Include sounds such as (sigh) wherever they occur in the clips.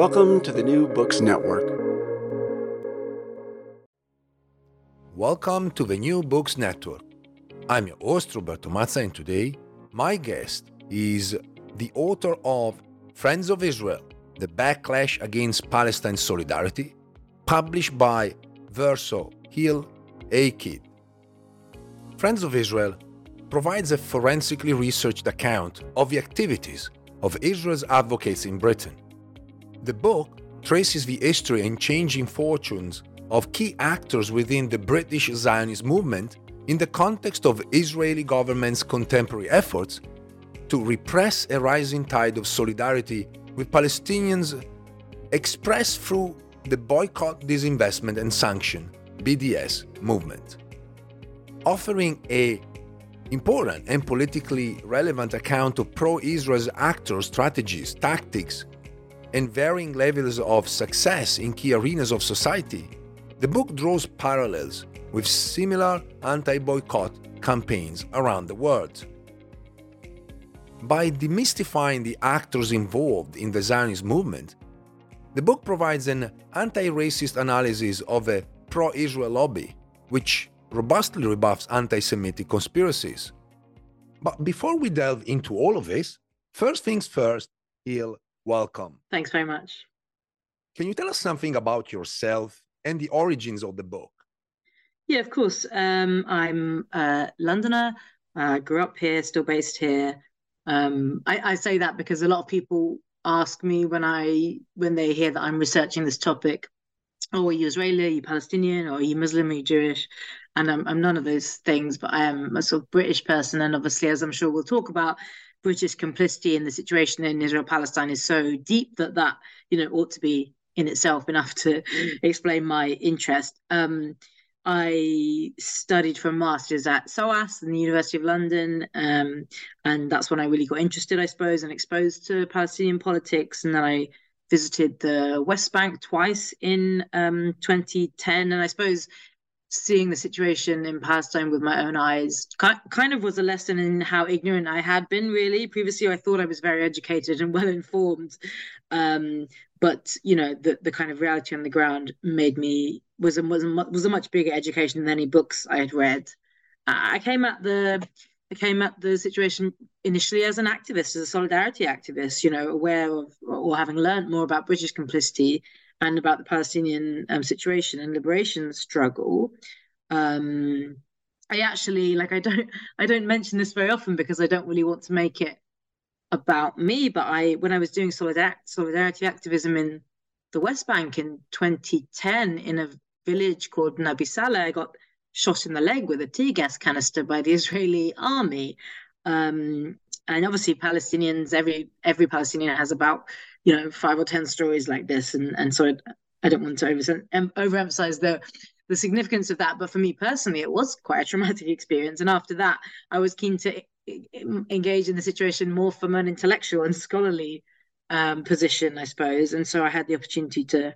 Welcome to the New Books Network. Welcome to the New Books Network. I'm your host, Roberto Mazza, and today my guest is the author of Friends of Israel The Backlash Against Palestine Solidarity, published by Verso Hill Aked. Friends of Israel provides a forensically researched account of the activities of Israel's advocates in Britain the book traces the history and changing fortunes of key actors within the British Zionist movement in the context of Israeli government's contemporary efforts to repress a rising tide of solidarity with Palestinians expressed through the boycott, disinvestment and sanction BDS movement. Offering a important and politically relevant account of pro-Israel actors' strategies, tactics, and varying levels of success in key arenas of society, the book draws parallels with similar anti boycott campaigns around the world. By demystifying the actors involved in the Zionist movement, the book provides an anti racist analysis of a pro Israel lobby, which robustly rebuffs anti Semitic conspiracies. But before we delve into all of this, first things first, Hill welcome. Thanks very much. Can you tell us something about yourself and the origins of the book? Yeah, of course. Um, I'm a Londoner. I uh, grew up here, still based here. Um, I, I, say that because a lot of people ask me when I when they hear that I'm researching this topic, "Oh, are you Israeli? Are you Palestinian? Or are you Muslim? Are you Jewish?" And I'm, I'm none of those things, but I am a sort of British person, and obviously, as I'm sure we'll talk about, British complicity in the situation in Israel Palestine is so deep that that you know ought to be in itself enough to explain my interest. Um, I studied for a master's at SOAS in the University of London, um, and that's when I really got interested, I suppose, and exposed to Palestinian politics. And then I visited the West Bank twice in um, 2010, and I suppose seeing the situation in Palestine with my own eyes kind of was a lesson in how ignorant I had been really. Previously I thought I was very educated and (laughs) well informed um, but you know the the kind of reality on the ground made me was a was a, was a much bigger education than any books I had read. I came at the I came at the situation initially as an activist, as a solidarity activist, you know, aware of or having learned more about British complicity and about the Palestinian um, situation and liberation struggle. Um, I actually like I don't I don't mention this very often because I don't really want to make it about me. But I when I was doing solidar- solidarity activism in the West Bank in 2010 in a village called Nabi Saleh, I got shot in the leg with a tear gas canister by the (laughs) Israeli army. Um, and obviously Palestinians, every every Palestinian has about you know five or ten stories like this and and so I, I don't want to over, overemphasize the the significance of that. But for me personally it was quite a traumatic experience. And after that I was keen to engage in the situation more from an intellectual and scholarly um, position I suppose. And so I had the opportunity to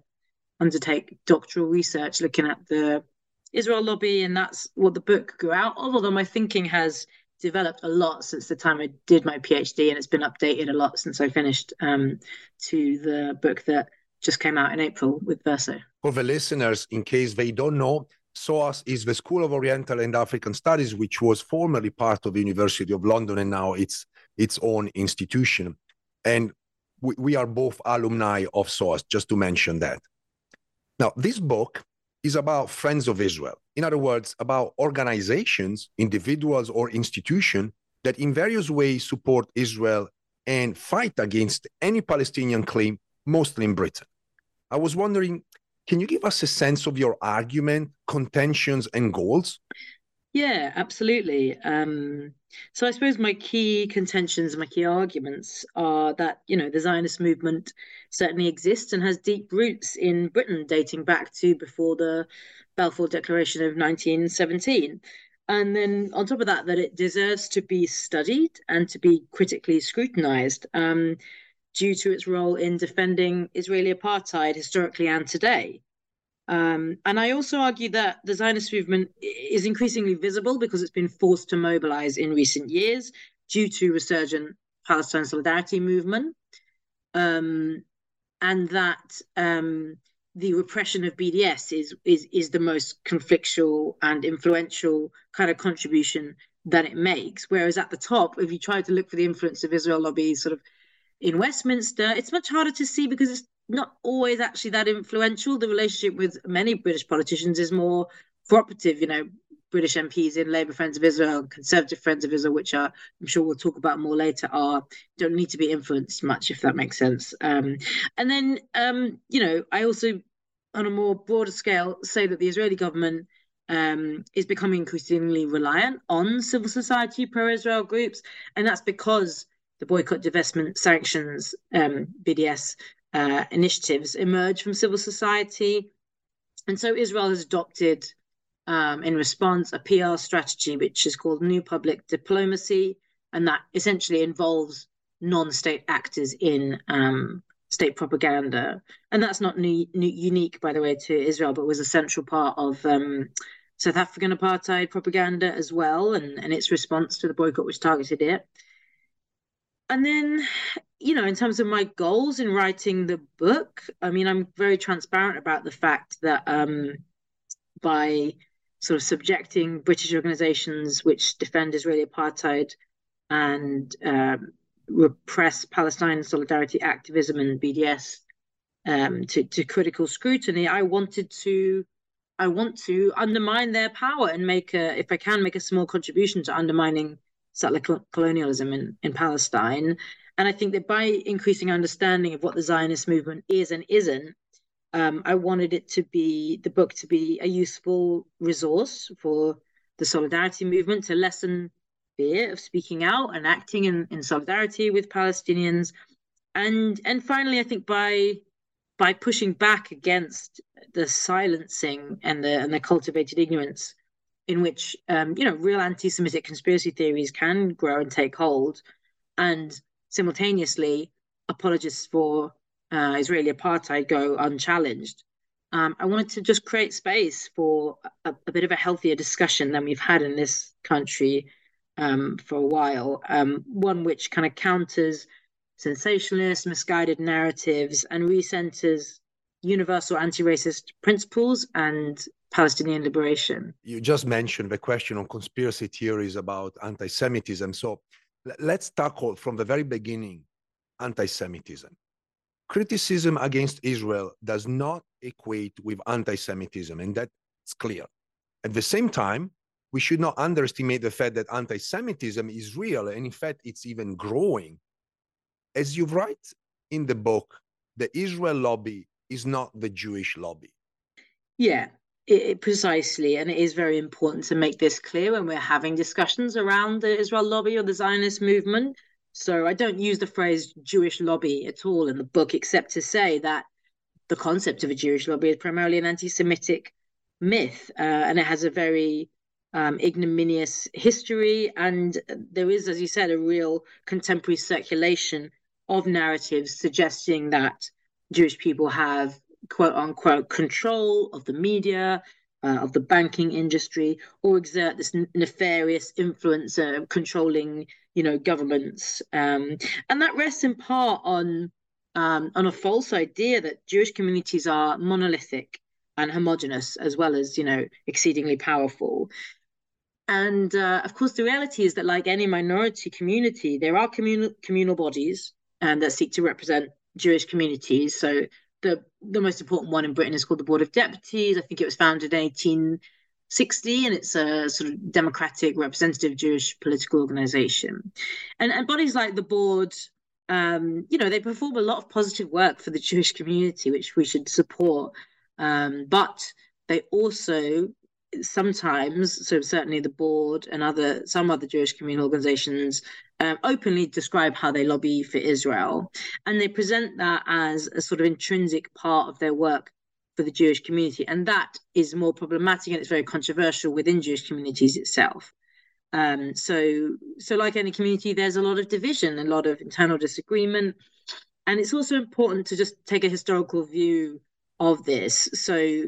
undertake doctoral research looking at the Israel lobby and that's what the book grew out of although my thinking has developed a lot since the time I did my PhD, and it's been updated a lot since I finished um, to the book that just came out in April with Verso. For the listeners, in case they don't know, SOAS is the School of Oriental and African Studies, which was formerly part of the University of London, and now it's its own institution. And we, we are both alumni of SOAS, just to mention that. Now, this book is about Friends of Israel. In other words, about organizations, individuals, or institutions that in various ways support Israel and fight against any Palestinian claim, mostly in Britain. I was wondering, can you give us a sense of your argument, contentions, and goals? Yeah, absolutely. Um, so I suppose my key contentions, my key arguments are that, you know, the Zionist movement certainly exists and has deep roots in Britain dating back to before the Balfour Declaration of 1917. And then on top of that, that it deserves to be studied and to be critically scrutinized um, due to its role in defending Israeli apartheid historically and today. Um, and I also argue that the Zionist movement is increasingly visible because it's been forced to mobilize in recent years due to resurgent Palestine solidarity movement. Um, and that um, the repression of BDS is, is, is the most conflictual and influential kind of contribution that it makes. Whereas at the top, if you try to look for the influence of Israel lobby sort of in Westminster, it's much harder to see because it's not always actually that influential. The relationship with many British politicians is more cooperative, you know, British MPs in Labour Friends of Israel, Conservative Friends of Israel, which are I'm sure we'll talk about more later, are don't need to be influenced much, if that makes sense. Um, and then um, you know, I also on a more broader scale say that the Israeli government um, is becoming increasingly reliant on civil society pro-Israel groups, and that's because the boycott, divestment, sanctions, um, BDS uh, initiatives emerge from civil society. And so Israel has adopted, um, in response, a PR strategy which is called New Public Diplomacy, and that essentially involves non-state actors in um, state propaganda. And that's not new, new, unique, by the way, to Israel, but was a central part of um, South African apartheid propaganda as well, and, and its response to the boycott, which targeted it and then you know in terms of my goals in writing the book i mean i'm very transparent about the fact that um, by sort of subjecting british organizations which defend israeli apartheid and um, repress palestine solidarity activism and bds um, to, to critical scrutiny i wanted to i want to undermine their power and make a if i can make a small contribution to undermining settler colonialism in, in Palestine. And I think that by increasing understanding of what the Zionist movement is and isn't, um, I wanted it to be the book to be a useful resource for the solidarity movement to lessen fear of speaking out and acting in, in solidarity with Palestinians. And and finally, I think by by pushing back against the silencing and the and the cultivated ignorance in which um, you know real anti-Semitic conspiracy theories can grow and take hold, and simultaneously apologists for uh, Israeli apartheid go unchallenged. Um, I wanted to just create space for a, a, bit of a healthier discussion than we've had in this country um, for a while. Um, one which kind of counters sensationalist, misguided narratives and recenters universal anti-racist principles and Palestinian liberation. You just mentioned the question on conspiracy theories about anti Semitism. So let's tackle from the very beginning anti Semitism. Criticism against Israel does not equate with anti Semitism, and that's clear. At the same time, we should not underestimate the fact that anti Semitism is real, and in fact, it's even growing. As you write in the book, the Israel lobby is not the Jewish lobby. Yeah, it, precisely, and it is very important to make this clear when we're having discussions around the Israel lobby or the Zionist movement. So I don't use the phrase Jewish lobby at all in the book, except to say that the concept of a Jewish lobby is primarily an anti-Semitic myth, uh, and it has a very um, ignominious history. And there is, as you said, a real contemporary circulation of narratives suggesting that Jewish people have quote unquote control of the media, uh, of the banking industry, or exert this nefarious influence of controlling, you know, governments. Um, and that rests in part on um, on a false idea that Jewish communities are monolithic and homogenous, as well as you know exceedingly powerful. And uh, of course, the reality is that, like any minority community, there are communal communal bodies um, that seek to represent Jewish communities. So the the most important one in Britain is called the Board of Deputies. I think it was founded in 1860, and it's a sort of democratic representative Jewish political organization. And and bodies like the board, um, you know, they perform a lot of positive work for the Jewish community, which we should support. Um, but they also sometimes, so certainly the board and other some other Jewish communal organizations um, openly describe how they lobby for Israel, and they present that as a sort of intrinsic part of their work for the Jewish community, and that is more problematic and it's very controversial within Jewish communities itself. Um, so, so like any community, there's a lot of division, a lot of internal disagreement, and it's also important to just take a historical view of this. So,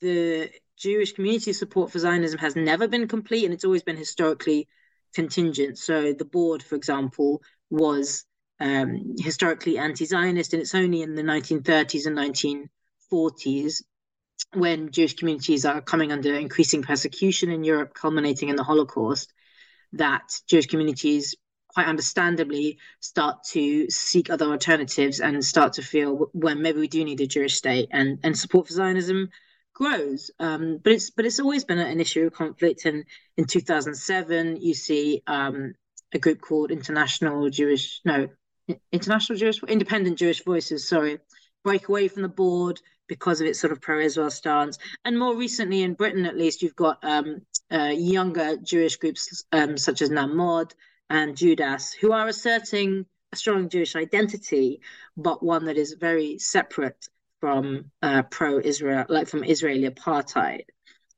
the Jewish community support for Zionism has never been complete and it's always been historically contingent. So the board, for example, was um, historically anti Zionist, and it's only in the 1930s and 1940s when Jewish communities are coming under increasing persecution in Europe, culminating in the Holocaust, that Jewish communities quite understandably start to seek other alternatives and start to feel well maybe we do need a Jewish state and and support for Zionism grows. Um, but it's but it's always been an issue of conflict. And in 2007, you see um, a group called International Jewish no International Jewish Independent Jewish Voices. Sorry, break away from the board because of its sort of pro-Israel stance. And more recently, in Britain at least, you've got um, uh, younger Jewish groups um, such as Na'amod and Jewdas, who are asserting a strong Jewish identity, but one that is very separate from uh, pro-Israel, like from Israeli apartheid.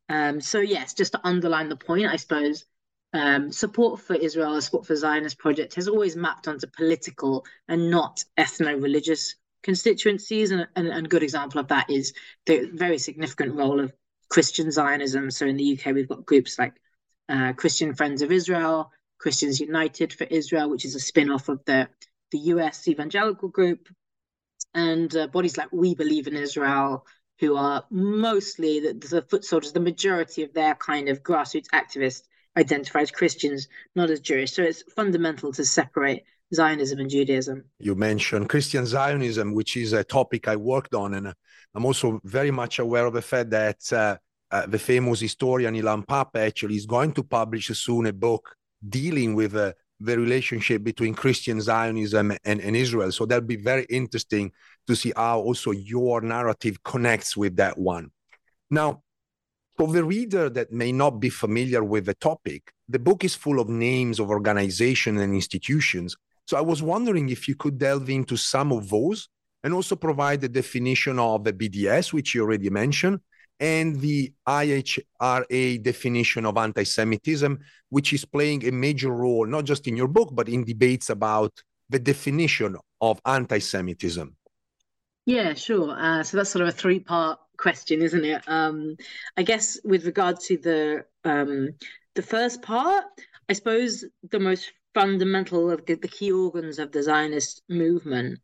Um, so yes, just to underline the point, I suppose um, support for Israel, support for Zionist project has always mapped onto political and not ethno-religious constituencies. And, and, and a good example of that is the very significant role of Christian Zionism. So in the UK, we've got groups like uh, Christian Friends of Israel, Christians United for Israel, which is a spin-off of the the US evangelical group, and uh, bodies like We Believe in Israel, who are mostly the, the foot soldiers, the majority of their kind of grassroots activists identify as Christians, not as Jewish. So it's fundamental to separate Zionism and Judaism. You mentioned Christian Zionism, which is a topic I worked on, and I'm also very much aware of the fact that uh, uh, the famous historian Ilan Pappé actually is going to publish soon a book dealing with uh, the relationship between Christian Zionism and, and Israel. So that'll be very interesting to see how also your narrative connects with that one. Now, for the reader that may not be familiar with the topic, the book is full of names of organizations and institutions. So I was wondering if you could delve into some of those and also provide the definition of the BDS, which you already mentioned, and the IHRA definition of anti Semitism, which is playing a major role, not just in your book, but in debates about the definition of anti Semitism. Yeah, sure. Uh, so that's sort of a three part question, isn't it? Um, I guess with regard to the um, the first part, I suppose the most fundamental of the, the key organs of the Zionist movement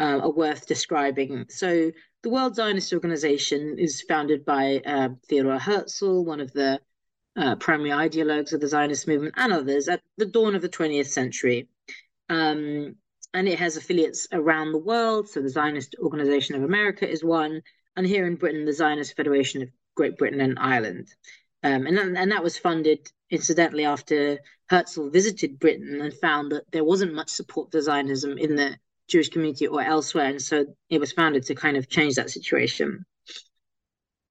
uh, are worth describing. So the World Zionist Organization is founded by uh, Theodor Herzl, one of the uh, primary ideologues of the Zionist movement, and others at the dawn of the 20th century. Um, and it has affiliates around the world. So the Zionist Organization of America is one, and here in Britain, the Zionist Federation of Great Britain and Ireland. Um, and, and that was funded, incidentally, after Herzl visited Britain and found that there wasn't much support for Zionism in the Jewish community or elsewhere. And so it was founded to kind of change that situation.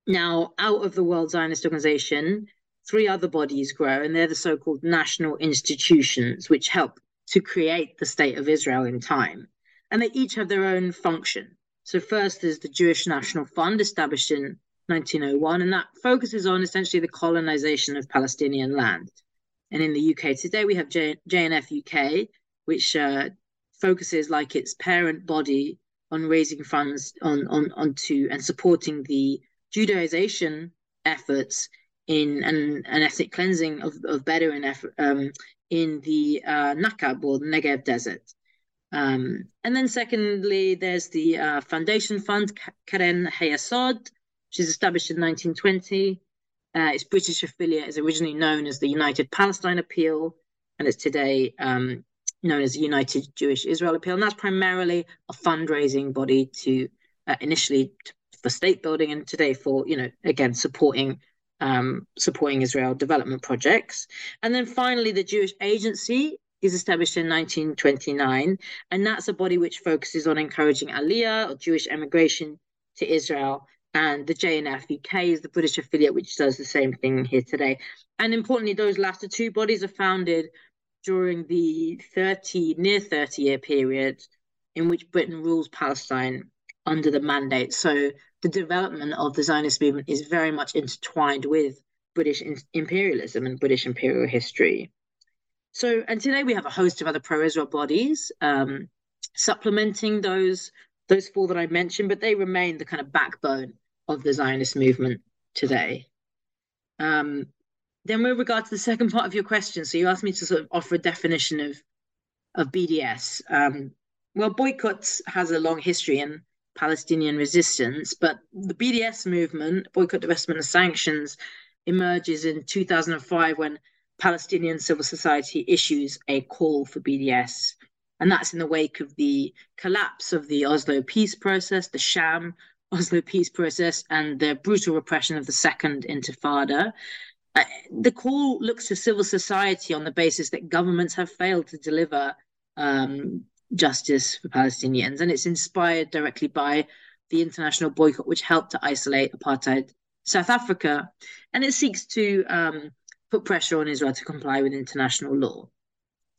Now, out of the World Zionist Organization, three other bodies grow, and they're the so called national institutions, which help to create the state of Israel in time. And they each have their own function. So, first is the Jewish National Fund, established in 1901, and that focuses on essentially the colonization of Palestinian land. And in the UK today, we have J- JNF UK, which uh, focuses like its parent body on raising funds on on onto and supporting the Judaization efforts in an, an ethnic cleansing of, of Bedouin effort, um, in the uh, Nakab or Negev desert. Um, and then secondly, there's the uh, foundation fund, Keren Hayesod, is established in 1920. Uh, its British affiliate is originally known as the United Palestine Appeal, and it's today um, known as the United Jewish Israel Appeal, and that's primarily a fundraising body to uh, initially for state building and today for you know again supporting um, supporting Israel development projects. And then finally, the Jewish Agency is established in 1929, and that's a body which focuses on encouraging Aliyah or Jewish emigration to Israel and the JNF UK is the British affiliate, which does the same thing here today. And importantly, those latter two bodies are founded during the 30, near 30 year period in which Britain rules Palestine under the mandate. So the development of the Zionist movement is very much intertwined with British imperialism and British imperial history. So, and today we have a host of other pro-Israel bodies um, supplementing those those four that I mentioned, but they remain the kind of backbone of the Zionist movement today. Um, then, with regard to the second part of your question, so you asked me to sort of offer a definition of of BDS. Um, well, boycotts has a long history in Palestinian resistance, but the BDS movement, boycott, divestment, and sanctions, emerges in 2005 when Palestinian civil society issues a call for BDS. And that's in the wake of the collapse of the Oslo peace process, the sham Oslo peace process, and the brutal repression of the Second Intifada. Uh, the call looks to civil society on the basis that governments have failed to deliver um, justice for Palestinians. And it's inspired directly by the international boycott, which helped to isolate apartheid South Africa. And it seeks to um, put pressure on Israel to comply with international law.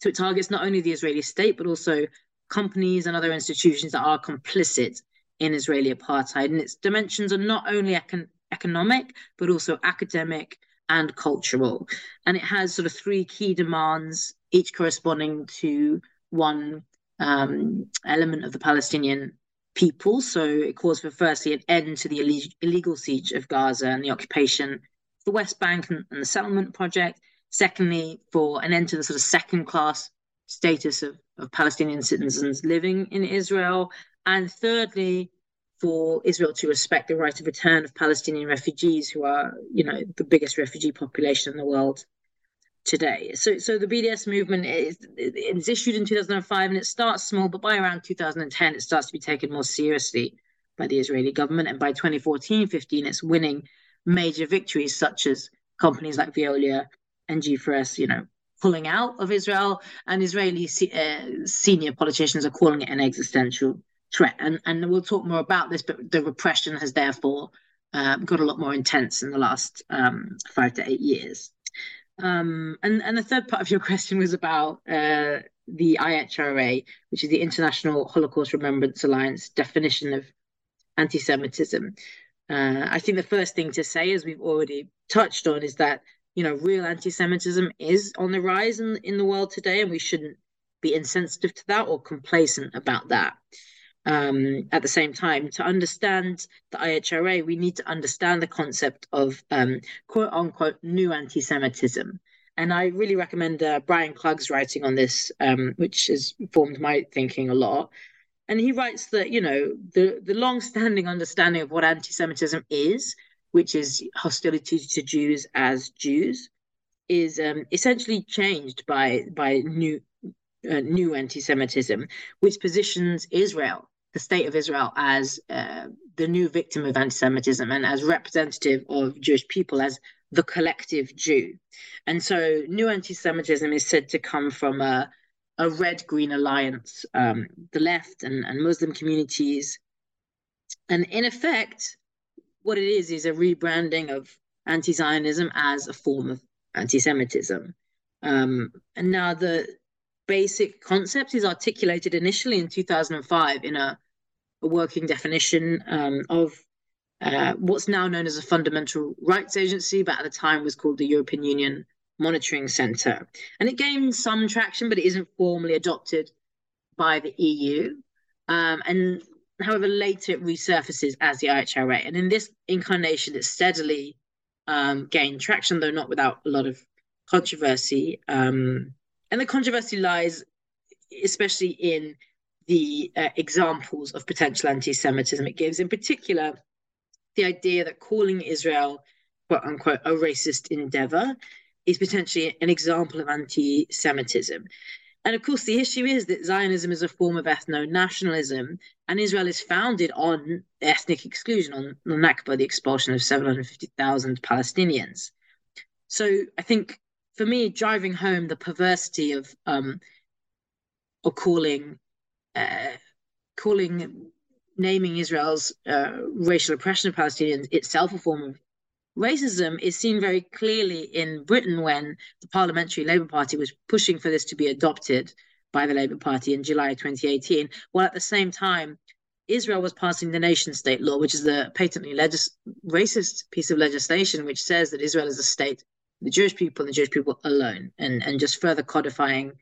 So it targets not only the Israeli state, but also companies and other institutions that are complicit in Israeli apartheid. And its dimensions are not only econ- economic, but also academic and cultural. And it has sort of three key demands, each corresponding to one um, element of the Palestinian people. So it calls for, firstly, an end to the illegal siege of Gaza and the occupation of the West Bank and, and the settlement project. Secondly, for an end to the sort of second class status of, of Palestinian citizens living in Israel. And thirdly, for Israel to respect the right of return of Palestinian refugees, who are, you know, the biggest refugee population in the world today. So, so the BDS movement is issued in 2005, and it starts small, but by around 2010, it starts to be taken more seriously by the Israeli government, and by 2014, 15, it's winning major victories, such as companies like Veolia and G4S, you know, pulling out of Israel, and Israeli uh, senior politicians are calling it an existential threat. And and we'll talk more about this, but the repression has therefore uh, got a lot more intense in the last um, five to eight years. Um, and and the third part of your (laughs) question was about uh, the IHRA, which is the International Holocaust Remembrance Alliance definition of anti-Semitism. Uh, I think the first thing to say, as we've already touched on, is that you know real anti-Semitism is on the rise in in the world today, and we shouldn't be insensitive to that or complacent about that. Um, at the same time, to understand the IHRA, we need to understand the concept of um, quote unquote new anti Semitism. And I really recommend uh, Brian Klug's writing on this, um, which has formed my thinking a lot and he writes that you know the the long-standing understanding of what anti-Semitism is, which is hostility to Jews as Jews, is um, essentially changed by by new uh, new anti-Semitism, which positions Israel, the state of Israel, as uh, the new victim of anti-Semitism and as representative of Jewish people as the collective Jew. And so, new anti-Semitism is said to come from a a red green alliance, um, the left and, and Muslim communities. And in effect, what it is is a rebranding of anti Zionism as a form of anti Semitism. Um, and now the basic concept is articulated initially in 2005 in a, a working definition um, of uh, what's now known as a fundamental rights agency, but at the time was called the European Union monitoring center. And it gained some traction, but it isn't formally adopted by the EU. Um, and however, later it resurfaces as the IHRA. And in this incarnation, it steadily um, gained traction, though not without a lot of controversy. Um, and the controversy lies especially in the uh, examples of potential anti Semitism it gives, in particular, the idea that calling Israel, quote unquote, a racist endeavor is potentially an example of anti Semitism. And of course, the issue is that Zionism is a form of ethno nationalism, and Israel is founded on ethnic exclusion, on the Nakba, the expulsion of 750,000 Palestinians. So I think for me, driving home the perversity of um, of calling uh, calling naming Israel's uh, racial oppression of Palestinians itself a form of racism is seen very clearly in Britain when the Parliamentary Labour Party was pushing for this to be adopted by the Labour Party in July 2018, while at the same time, Israel was passing the nation state law, which is a patently legis- racist piece of legislation which says that Israel is a state, the Jewish people and the Jewish people alone, and, and just further codifying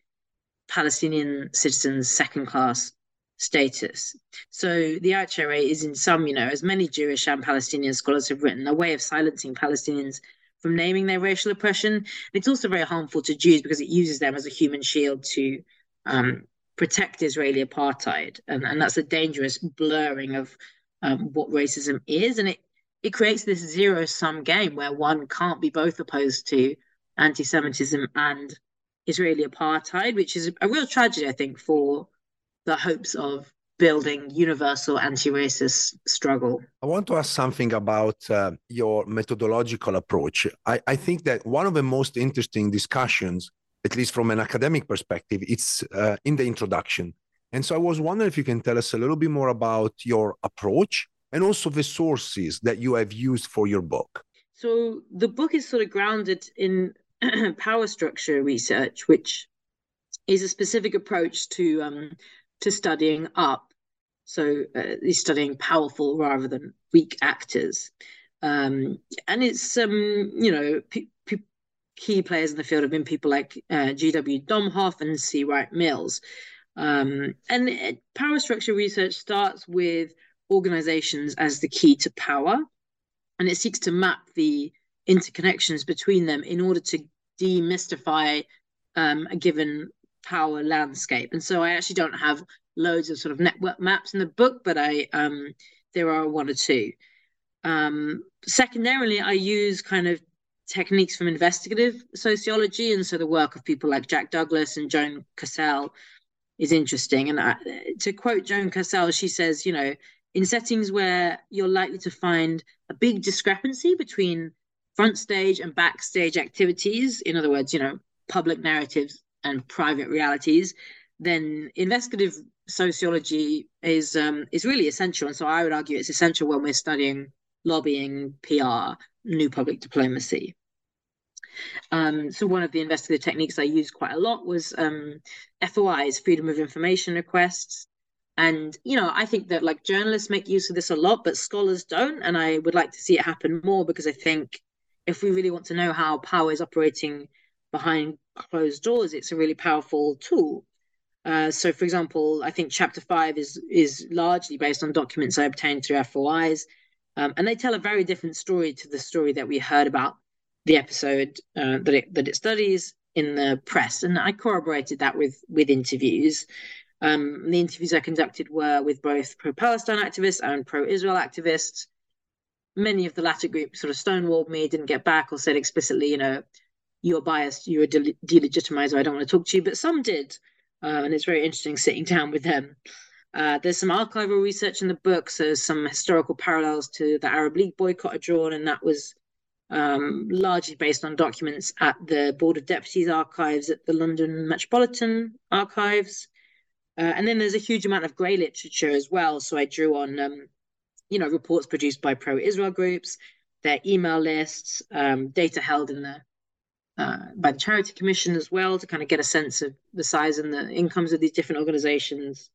Palestinian citizens' second class status. So the IHRA is in some, you know, as many Jewish and Palestinian scholars have written, a way of silencing Palestinians from naming their racial oppression. And it's also very harmful to Jews because it uses them as a human shield to um, protect Israeli apartheid. And, and that's a dangerous blurring of um, what racism is. And it, it creates this zero sum game where one can't be both opposed to anti Semitism and Israeli apartheid, which is a real tragedy, I think, for the hopes of building universal anti-racist struggle. I want to ask something about uh, your methodological approach. I, I, think that one of the most interesting discussions, at least from an academic perspective, it's uh, in the introduction. And so I was wondering if you can tell us a little bit more about your approach and also the sources that you have used for your book. So the book is sort of grounded in (clears throat) power structure research, which is a specific approach to um, to studying up. So uh, studying powerful rather than weak actors. Um, and it's, um, you know, key players in the field have been people like uh, G.W. Domhoff and C. Wright Mills. Um, and it, power structure research starts with organizations as the key to power, and it seeks to map the interconnections between them in order to demystify um, a given power landscape. And so I actually don't have loads of sort of network maps in the book, but I um, there are one or two. Um, secondarily, I use kind of techniques from investigative sociology, and so the work of people like Jack Douglas and Joan Cassell is interesting. And I, to quote Joan Cassell, she says, you know, in settings where you're likely to find a big discrepancy between front stage and backstage activities, in other words, you know, public narratives and private realities, then investigative sociology is um, is really essential. And so I would argue it's essential when we're studying lobbying, PR, new public diplomacy. Um, so one of the investigative techniques I used quite a lot was um, FOIs, freedom of information requests. And you know, I think that like journalists make use of this a lot, but scholars don't. And I would like to see it happen more because I think if we really want to know how power is operating behind closed doors, it's a really powerful tool. Uh, so, for example, I think chapter five is is largely based on documents I obtained through FOIs, um, and they tell a very different story to the story that we heard about the episode uh, that it that it studies in the press. And I corroborated that with with interviews. Um, the interviews I conducted were with both pro-Palestine activists and pro-Israel activists. Many of the latter groups sort of stonewalled me, didn't get back, or said explicitly, you know, you're biased, you're a de- delegitimizer, I don't want to talk to you. But some did. Uh, and it's very interesting sitting down with them. Uh, there's some archival research in the book, so some historical parallels to the Arab League boycott are drawn, and that was um, largely based on documents at the Board of Deputies archives at the London Metropolitan Archives. Uh, and then there's a huge amount of grey literature as well. So I drew on, um, you know, reports produced by pro-Israel groups, their email lists, um, data held in the uh, by the Charity Commission as well to kind of get a sense of the size and the incomes of these different organizations.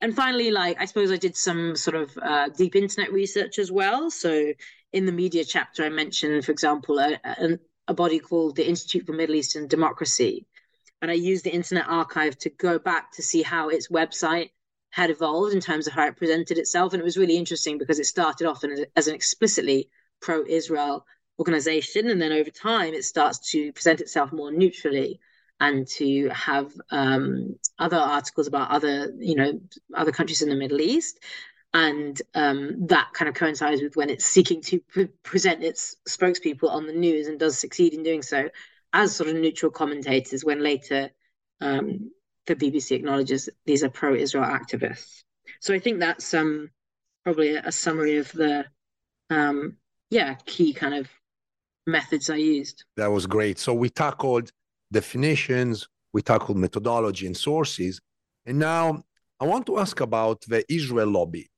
And finally, like I suppose I did some sort of uh, deep internet research as well. So in the media chapter, I mentioned, for example, a, a, a body called the Institute for Middle Eastern Democracy. And I used the Internet Archive to go back to see how its website had evolved in terms of how it presented itself. And it was really interesting because it started off as an explicitly pro Israel organization. And then over time, it starts to present itself more neutrally and to have um, other articles about other, you know, other countries in the Middle East. And um, that kind of coincides with when it's seeking to pre- present its spokespeople on the news and does succeed in doing so as sort of neutral commentators when later um, the BBC acknowledges these are pro Israel activists. So I think that's um, probably a, a summary of the um, yeah key kind of methods I used. That was great. So we tackled definitions, we tackled methodology and sources. And now I want to ask about the Israel lobby.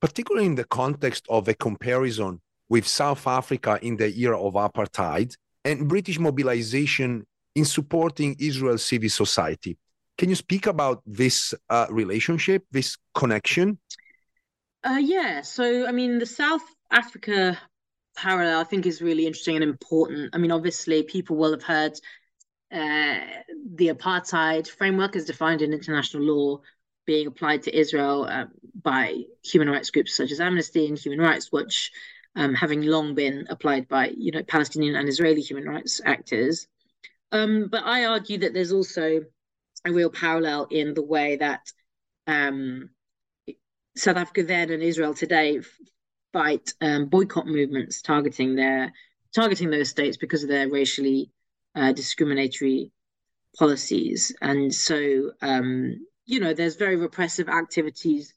particularly in the context of a comparison with South Africa in the era of apartheid and British mobilization in supporting Israel's civil society. Can you speak about this uh, relationship, this connection? Uh, yeah. So, I mean, the South Africa parallel, I think, is really interesting and important. I mean, obviously, people will have heard uh, the apartheid framework is defined in international law being applied to Israel uh, by human rights groups such as Amnesty and Human Rights Watch, um, having long been applied by you know Palestinian and Israeli human rights actors. Um, but I argue that there's also a real parallel in the way that um, South Africa then and Israel today fight um, boycott movements targeting their targeting those states because of their racially uh, discriminatory policies. And so, um, you know, there's very repressive activities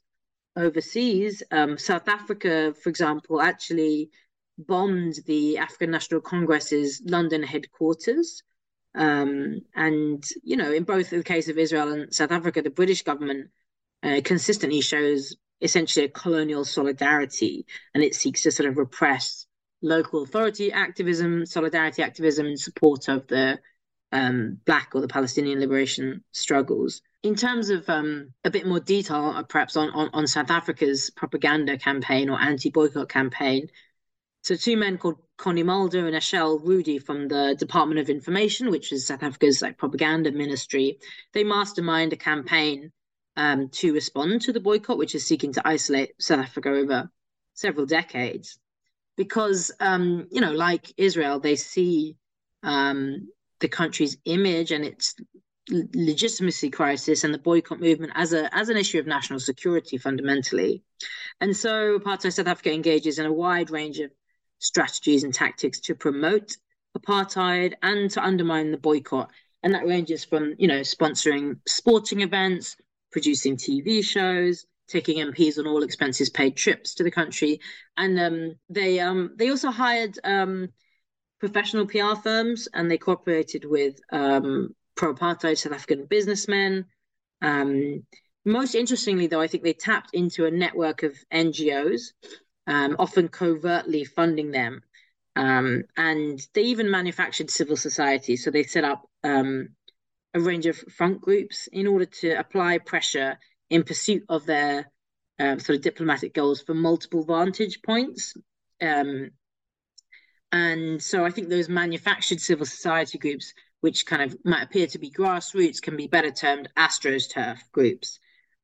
overseas. Um, South Africa, for example, actually bombed the African National Congress's London headquarters. Um, and, you know, in both the case of Israel and South Africa, the British government uh, consistently shows essentially a colonial solidarity and it seeks to sort of repress local authority activism, solidarity activism in support of the um, Black or the Palestinian liberation struggles. In terms of um, a bit more detail, uh, perhaps on, on, on South Africa's propaganda campaign or anti boycott campaign, so two men called Connie Mulder and Eschel Rhoodie from the Department of Information, which is South Africa's like propaganda ministry, they mastermind a campaign um, to respond to the boycott, which is seeking to isolate South Africa over several decades. Because um, you know, like Israel, they see um, the country's image and its legitimacy crisis and the boycott movement as a as an issue of national security fundamentally. And so apartheid South Africa engages in a wide range of strategies and tactics to promote apartheid and to undermine the boycott. And that ranges from, you know, sponsoring sporting events, producing TV shows, taking MPs on all expenses paid trips to the country, and um, they um, they also hired um, professional PR firms and they cooperated with um, pro-apartheid South African businessmen. Um, most interestingly, though, I think they tapped into a network of NGOs, um, often covertly funding them, and they even manufactured civil society. So they set up a range of front groups in order to apply pressure in pursuit of their um, sort of diplomatic goals from multiple vantage points. Um, and so I think those manufactured civil society groups, which kind of might appear to be grassroots, can be better termed astroturf groups.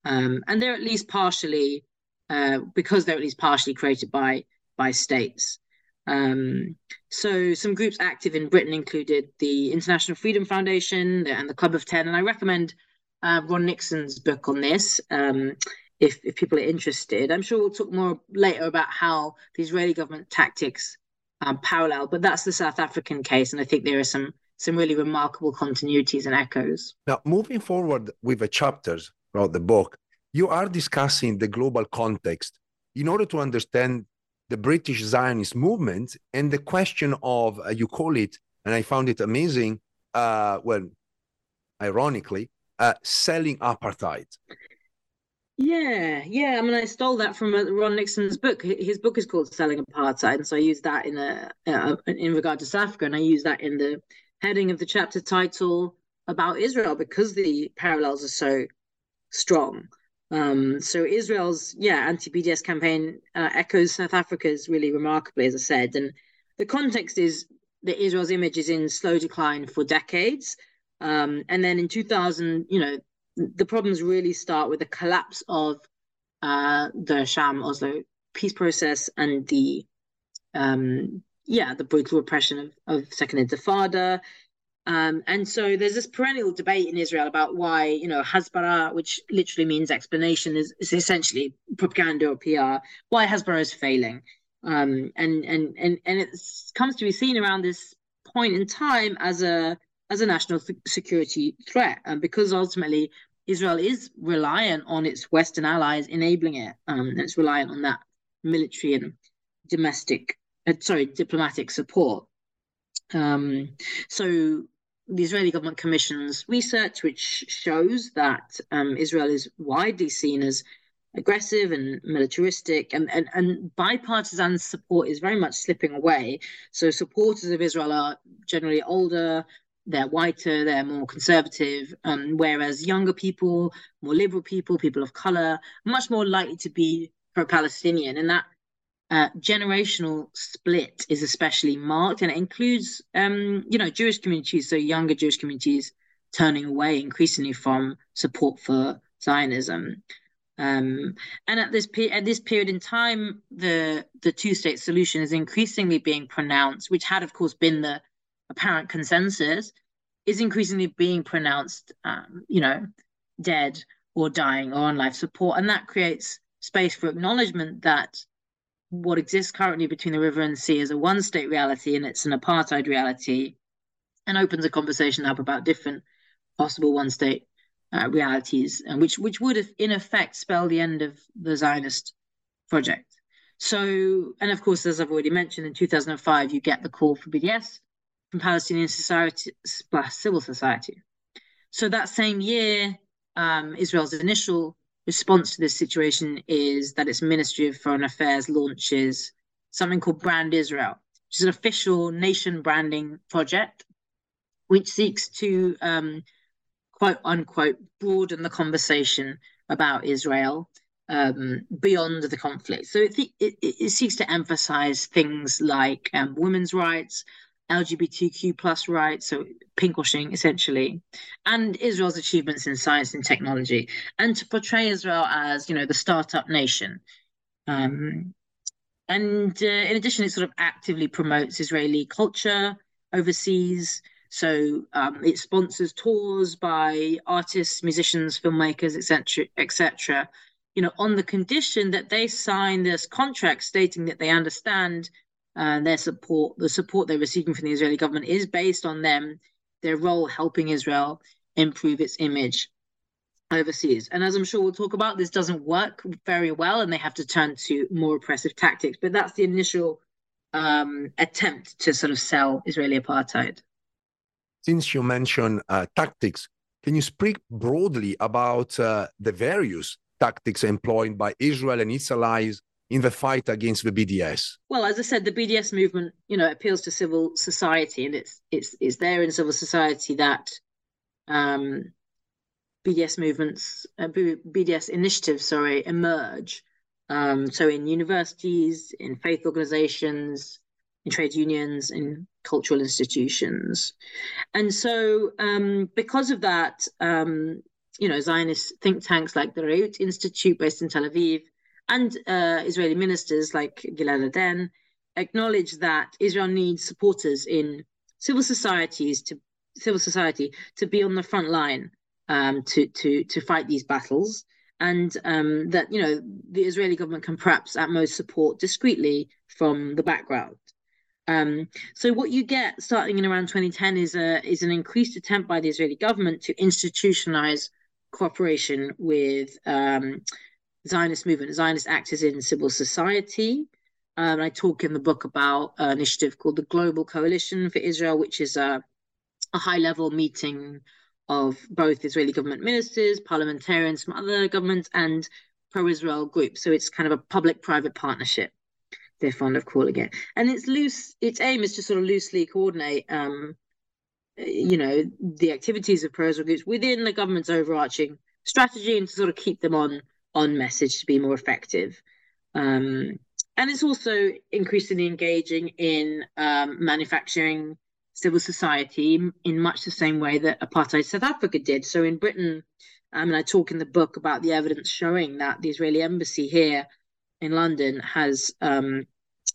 Um, and they're at least partially, uh, because they're at least partially created by by states. Um, so some groups active in Britain included the International Freedom Foundation and the Club of Ten, and I recommend uh, Ron Nixon's book on this. Um, if, if people are interested, I'm sure we'll talk more later about how the Israeli government tactics um, parallel, but that's the South African case, and I think there are some some really remarkable continuities and echoes. Now, moving forward with the chapters throughout the book, you are discussing the global context in order to understand the British Zionist movement and the question of, uh, you call it, and I found it amazing, uh, well, ironically, uh, selling apartheid. Yeah, yeah. I mean, I stole that from uh, Ron Nixon's book. His book is called "Selling Apartheid," and so I used that in a uh, in regard to South Africa, and I use that in the heading of the chapter title about Israel because the parallels are so strong. Um, so Israel's yeah anti-BDS campaign uh, echoes South Africa's really remarkably, as I said, and the context is that Israel's image is in slow decline for decades. Um, and then in 2000, you know, the problems really start with the collapse of uh, the Sham Oslo peace process and the um, yeah the brutal repression of, of Second Intifada. Um, and so there's this perennial debate in Israel about why, you know, Hasbara, which literally means explanation, is, is essentially propaganda or PR, why Hasbara is failing. Um, and and and and it comes to be seen around this point in time as a as a national security threat, and because ultimately Israel is reliant on its Western allies enabling it, um, it's reliant on that military and domestic, uh, sorry, diplomatic support. Um, so the Israeli government commissions research which shows that um, Israel is widely seen as aggressive and militaristic, and, and, and bipartisan support is very much slipping away. So supporters of Israel are generally older, they're whiter, they're more conservative, um, whereas younger people, more liberal people, people of color, much more likely to be pro-Palestinian, and that uh, generational split is especially marked, and it includes, um, you know, Jewish communities, so younger Jewish communities turning away increasingly from support for Zionism. Um, and at this pe- at this period in time, the the two state solution is increasingly being pronounced, which had, of course, been the apparent consensus, is increasingly being pronounced, um, you know, dead or dying or on life support, and that creates space for acknowledgement that what exists currently between the river and sea is a one state reality and it's an apartheid reality and opens a conversation up about different possible one state uh, realities and which which would in effect spell the end of the Zionist project. So and of course as I've already mentioned in 2005 you get the call for BDS from Palestinian society civil society. So that same year um, Israel's initial response to this situation is that its Ministry of Foreign Affairs launches something called Brand Israel, which is an official nation branding project, which seeks to um, quote unquote broaden the conversation about Israel um, beyond the conflict. So it, it, it, seeks to emphasize things like um, women's rights, LGBTQ plus rights, so pinkwashing essentially, and Israel's achievements in science and technology, and to portray Israel as you know the startup nation. Um, and uh, in addition, it sort of actively promotes Israeli culture overseas. So um, it sponsors tours by artists, musicians, filmmakers, etc., etc. You know, on the condition that they sign this contract stating that they understand and their support, the support they're receiving from the Israeli government is based on them, their role helping Israel improve its image overseas. And as I'm sure we'll talk about, this doesn't work very well, and they have to turn to more oppressive tactics. But that's the initial um, attempt to sort of sell Israeli apartheid. Since you mentioned uh, tactics, can you speak broadly about uh, the various tactics employed by Israel and its allies in the fight against the BDS? Well, as I said, the BDS movement, you know, appeals to civil society, and it's it's it's there in civil society that um, BDS movements, uh, BDS initiatives, sorry, emerge. Um, so in universities, in faith organizations, in trade unions, in cultural institutions, and so um, because of that, um, you know, Zionist think tanks like the Reut Institute, based in Tel Aviv and uh, Israeli ministers like Gilad Erdan acknowledge that Israel needs supporters in civil societies to civil society to be on the front line um, to to to fight these battles, and um, that you know the Israeli government can perhaps at most support discreetly from the background. Um, so what you get starting in around 2010 is a is an increased attempt by the Israeli government to institutionalize cooperation with um, Zionist movement, Zionist actors in civil society. Um, I talk in the book about an initiative called the Global Coalition for Israel, which is a, a high level meeting of both Israeli government ministers, parliamentarians from other governments, and pro Israel groups. So it's kind of a public private partnership, they're fond of calling it. And its loose, its aim is to sort of loosely coordinate. Um, you know the activities of pro-Israel groups within the government's overarching strategy and to sort of keep them on on message to be more effective. Um, and it's also increasingly engaging in um, manufacturing civil society in much the same way that apartheid South Africa did. So in Britain, um, and I talk in the book about the evidence showing that the Israeli embassy here in London has um,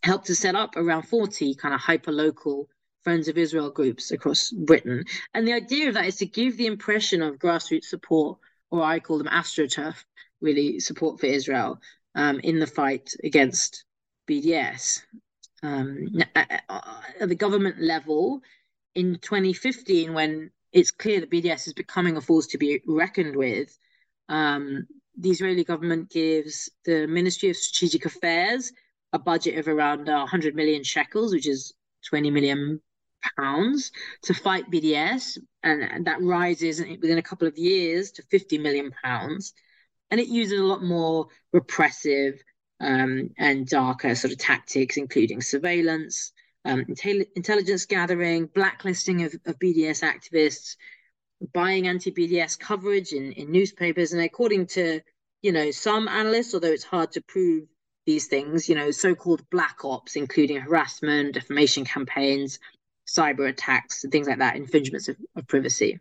helped to set up around 40 kind of hyper local Friends of Israel groups across Britain. And the idea of that is to give the impression of grassroots support, or I call them astroturf, really support for Israel um, in the fight against BDS. Um, at the government level, in 2015, when it's clear that BDS is becoming a force to be reckoned with, um, the Israeli government gives the Ministry of Strategic Affairs a budget of around 100 million shekels, which is 20 million pounds, to fight BDS, and that rises within a couple of years to 50 million pounds and it uses a lot more repressive um, and darker sort of tactics, including surveillance, um, intel- intelligence gathering, blacklisting of, of BDS activists, buying anti-BDS coverage in, in newspapers, and according to you know some analysts, although it's hard to prove these things, you know, so-called black ops, including harassment, defamation campaigns, cyber attacks, and things like that, infringements of, of privacy.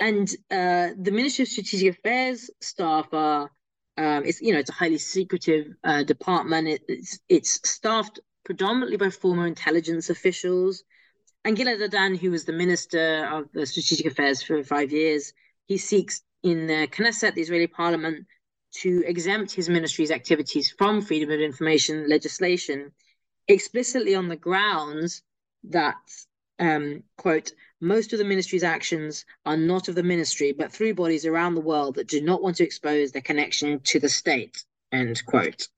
And uh, the Ministry of Strategic Affairs staff are, um, it's you know, it's a highly secretive uh, department. It, it's it's staffed predominantly by former intelligence officials. And Gilad Erdan, who was the Minister of the Strategic Affairs for five years, he seeks in the Knesset, the Israeli Parliament, to exempt his ministry's activities from freedom of information legislation, explicitly on the grounds that, um, quote, most of the ministry's actions are not of the ministry, but through bodies around the world that do not want to expose their connection to the state, end quote.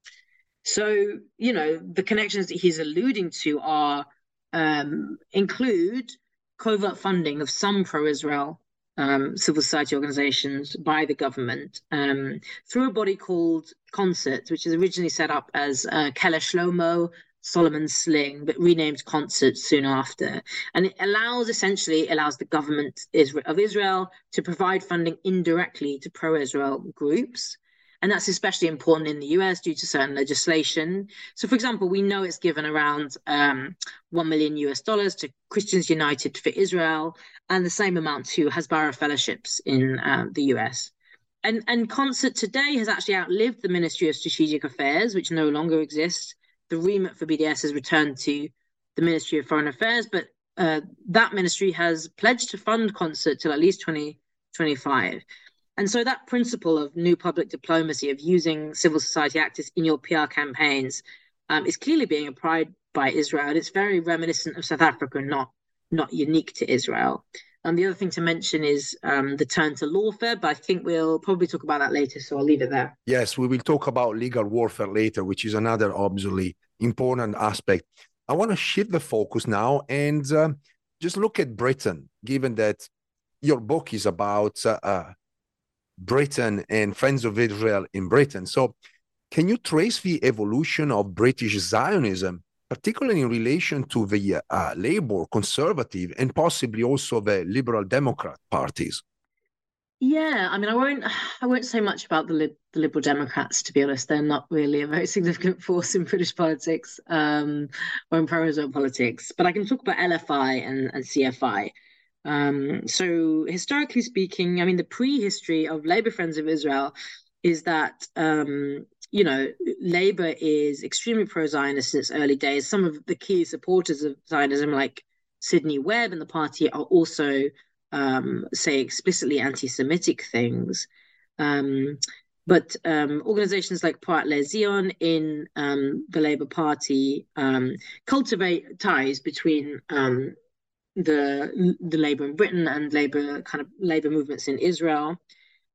So, you know, the connections that he's alluding to are um, include covert funding of some pro-Israel um, civil society organizations by the government um, through a body called Concert, which is originally set up as uh, Kela Shlomo Solomon Sling, but renamed Concert soon after. And it allows essentially allows the government of Israel to provide funding indirectly to pro-Israel groups. And that's especially important in the US due to certain legislation. So, for example, we know it's given around um, 1 million US dollars to Christians United for Israel and the same amount to Hasbara fellowships in uh, the US. And, and Concert today has actually outlived the Ministry of Strategic Affairs, which no longer exists the remit for BDS has returned to the Ministry of Foreign Affairs, but uh, that ministry has pledged to fund concert till at least 2025. and so that principle of new public diplomacy, of using civil society actors in your PR campaigns, um, is clearly being applied by Israel. And it's very reminiscent of South Africa, not not unique to Israel. And the other thing to mention is um, the turn to lawfare, but I think we'll probably talk about that later, so I'll leave it there. Yes, we will talk about legal warfare later, which is another obviously important aspect. I want to shift the focus now and uh, just look at Britain, given that your book is about uh, uh, Britain and Friends of Israel in Britain. So, can you trace the evolution of British Zionism particularly in relation to the uh, Labour, Conservative, and possibly also the Liberal Democrat parties? Yeah, I mean, I won't, (sighs) I won't say much about the, the Liberal Democrats. To be honest, they're not really a very (laughs) significant force in British politics um, or in pro-Israel politics. But I can talk about LFI and, and CFI. Um, so, historically speaking, I mean, the prehistory of Labour Friends of Israel is that um, you know, Labour is extremely pro-Zionist in its early days. Some of the key supporters of Zionism, like Sidney Webb and the party, are also um, say explicitly anti-Semitic things. Um, but um, organizations like Poale Zion in um, the Labour Party um, cultivate ties between um, the the Labour in Britain and Labour kind of Labour movements in Israel.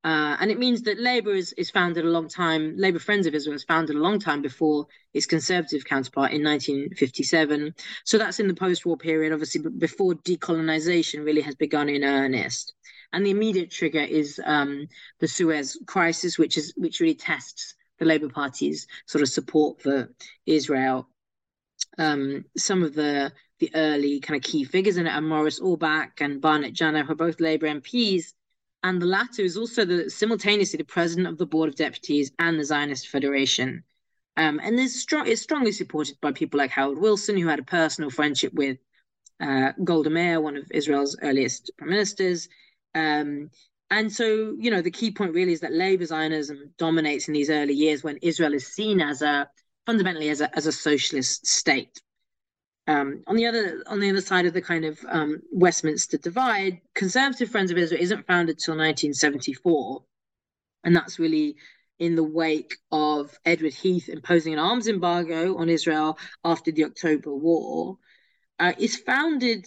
Uh, and it means that Labour is, is founded a long time, Labour Friends of Israel was founded a long time before its conservative counterpart in 1957. So that's in the post war period, obviously, before decolonization really has begun in earnest. And the immediate trigger is um, the Suez crisis, which is which really tests the Labour Party's sort of support for Israel. Um, some of the the early kind of key figures in it are Maurice Orbach and Barnett Janner, who are both Labour MPs and the latter is also the simultaneously the president of the board of deputies and the Zionist Federation. Um, and is strong is strongly supported by people like Harold Wilson, who had a personal friendship with uh, Golda Meir, one of Israel's earliest prime ministers. Um, and so, you know, the key point really is that Labour Zionism dominates in these early years when Israel is seen as a fundamentally as a as a socialist state. Um, on the other on the other side of the kind of um, Westminster divide, Conservative Friends of Israel isn't founded till 1974, and that's really in the wake of Edward Heath imposing an arms embargo on Israel after the October War. Uh, it's founded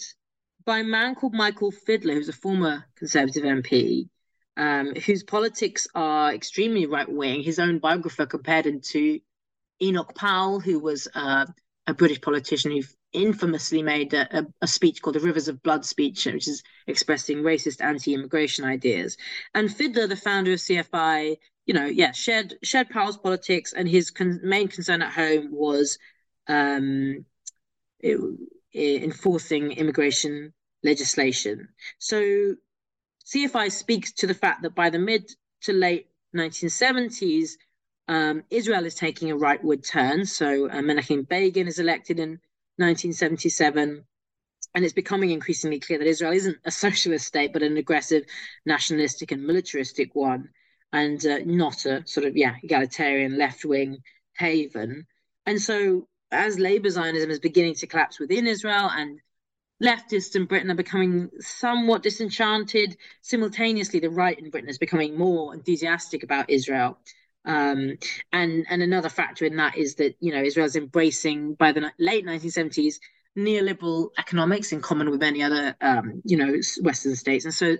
by a man called Michael Fidler, who's a former Conservative MP, um, whose politics are extremely right wing. His own biographer compared him to Enoch Powell, who was uh, a British politician who infamously made a, a, a, speech called the Rivers of Blood speech, which is expressing racist anti-immigration ideas. And Fidler, the founder of CFI, you know, yeah, shared shared Powell's politics, and his con- main concern at home was um, it, it, enforcing immigration legislation. So CFI speaks to the fact that by the mid to late 1970s, um, Israel is taking a rightward turn. So uh, Menachem Begin is elected in 1977. And it's becoming increasingly clear that Israel isn't a socialist state, but an aggressive, nationalistic, and militaristic one, and uh, not a sort of, yeah, egalitarian left wing haven. And so, as Labour Zionism is beginning to collapse within Israel and leftists in Britain are becoming somewhat disenchanted. Simultaneously, the right in Britain is becoming more enthusiastic about Israel. Um, and and another factor in that is that you know Israel's embracing by the late 1970s neoliberal economics in common with many other um, you know Western states, and so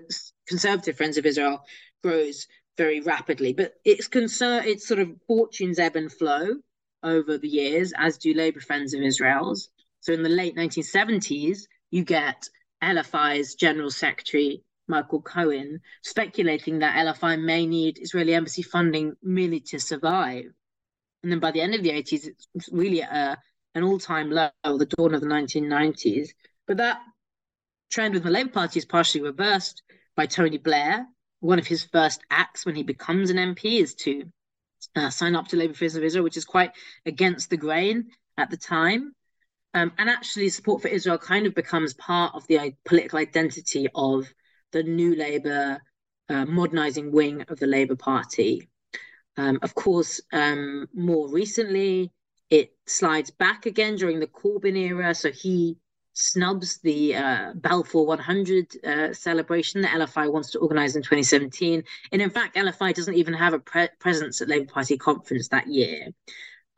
conservative Friends of Israel grows very rapidly. But it's concern it's sort of fortunes ebb and flow over the years, as do Labour Friends of Israel's. So in the late 1970s, you get LFI's General Secretary Michael Cohen speculating that LFI may need Israeli embassy funding merely to survive. And then by the end of the 80s, it's really at an all time low, the dawn of the 1990s. But that trend with the Labour Party is partially reversed by Tony Blair. One of his first acts when he becomes an MP is to uh, sign up to Labour of Israel, which is quite against the grain at the time. Um, and actually, support for Israel kind of becomes part of the uh, political identity of the new Labour uh, modernising wing of the Labour Party. Um, of course, um, more recently, it slides back again during the Corbyn era. So he snubs the uh, Balfour 100 uh, celebration that LFI wants to organise in 2017. And in fact, LFI doesn't even have a pre- presence at Labour Party conference that year.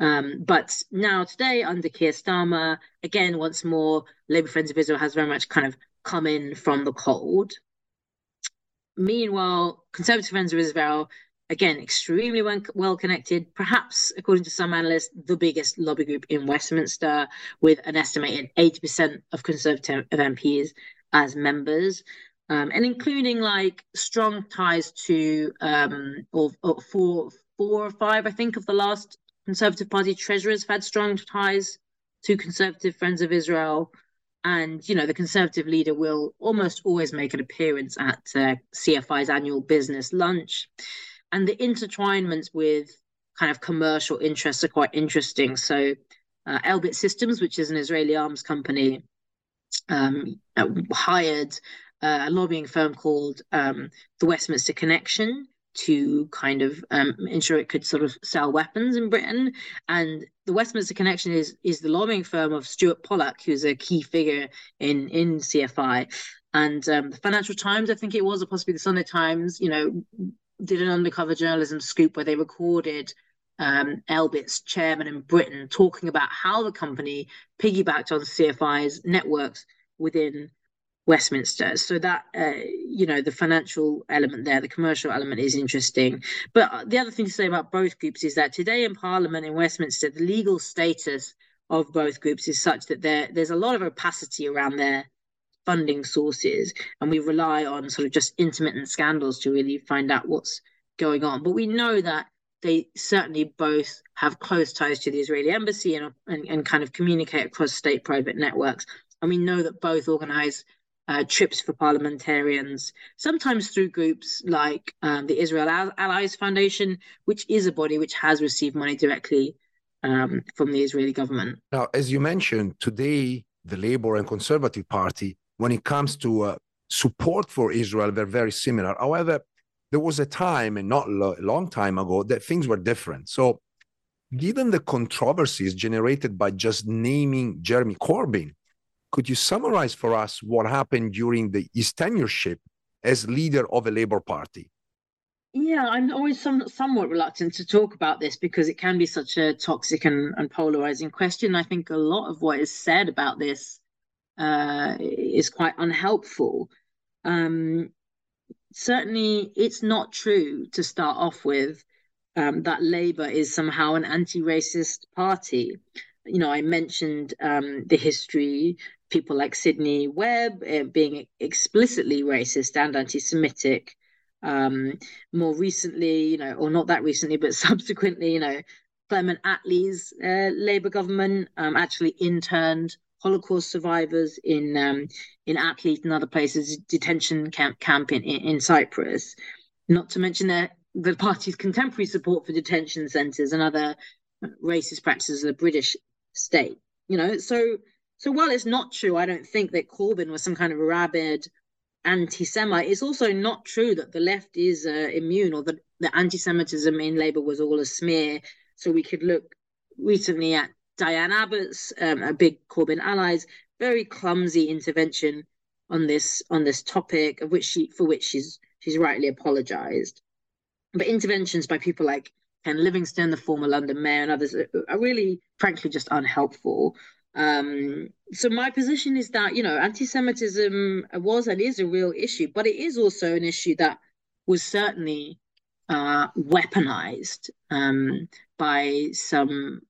Um, but now today under Keir Starmer, again, once more, Labour Friends of Israel has very much kind of come in from the cold. Meanwhile, Conservative Friends of Israel, again, extremely well connected, perhaps, according to some analysts, the biggest lobby group in Westminster, with an estimated 80% of Conservative MPs as members. Um, and including like strong ties to um, or, or four, four or five, I think, of the last Conservative Party treasurers have had strong ties to Conservative Friends of Israel. And, you know, the Conservative leader will almost always make an appearance at uh, CFI's annual business lunch. And the intertwinements with kind of commercial interests are quite interesting. So, uh, Elbit Systems, which is an Israeli arms company, um, uh, hired uh, a lobbying firm called um, the Westminster Connection to kind of um, ensure it could sort of sell weapons in Britain. And the Westminster Connection is is the lobbying firm of Stuart Polak, who's a key figure in in CFI. And um, the Financial Times, I think it was, or possibly the Sunday Times, you know, did an undercover journalism scoop where they recorded um, Elbit's chairman in Britain talking about how the company piggybacked on CFI's networks within Westminster. So that uh, you know the financial element there, the commercial element is interesting. But the other thing to say about both groups is that today in Parliament in Westminster, the legal status of both groups is such that there there's a lot of opacity around their funding sources, and we rely on sort of just intermittent scandals to really find out what's going on. But we know that they certainly both have close ties to the Israeli embassy and, and, and kind of communicate across state private networks. And we know that both organize uh, trips for parliamentarians, sometimes through groups like um, the Israel Allies Foundation, which is a body which has received money directly um, from the Israeli government. Now, as you mentioned, today the Labour and Conservative Party, when it comes to uh, support for Israel, they're very similar. However, there was a time, and not a long time ago, that things were different. So, given the controversies generated by just naming Jeremy Corbyn could you summarize for us what happened during the, his tenureship as leader of a Labour Party? Yeah, I'm always some, somewhat reluctant to talk about this because it can be such a toxic and, and polarizing question. I think a lot of what is said about this uh, is quite unhelpful. Um, certainly, it's not true to start off with um, that Labour is somehow an anti racist party. You know, I mentioned um, the history people like Sidney Webb uh, being explicitly racist and anti Semitic. Um, more recently, you know, or not that recently, but (laughs) subsequently, you know, Clement Attlee's uh, Labour government um, actually interned Holocaust survivors in um, in Atlit and other places, detention camp camp in, in Cyprus. Not to mention the the party's contemporary support for detention centres and other racist practices of the British state. You know, so so while it's not true, I don't think that Corbyn was some kind of rabid anti-Semite. It's also not true that the left is uh, immune or that the anti-Semitism in Labour was all a smear. So we could look recently at Diane Abbott's, um, a big Corbyn allies, very clumsy intervention on this on this topic, of which she for which she's she's rightly apologised. But interventions by people like Ken Livingstone, the former London mayor, and others are really, frankly, just unhelpful. Um, so my position is that you know anti-Semitism was and is a real issue, but it is also an issue that was certainly uh, weaponized um, by some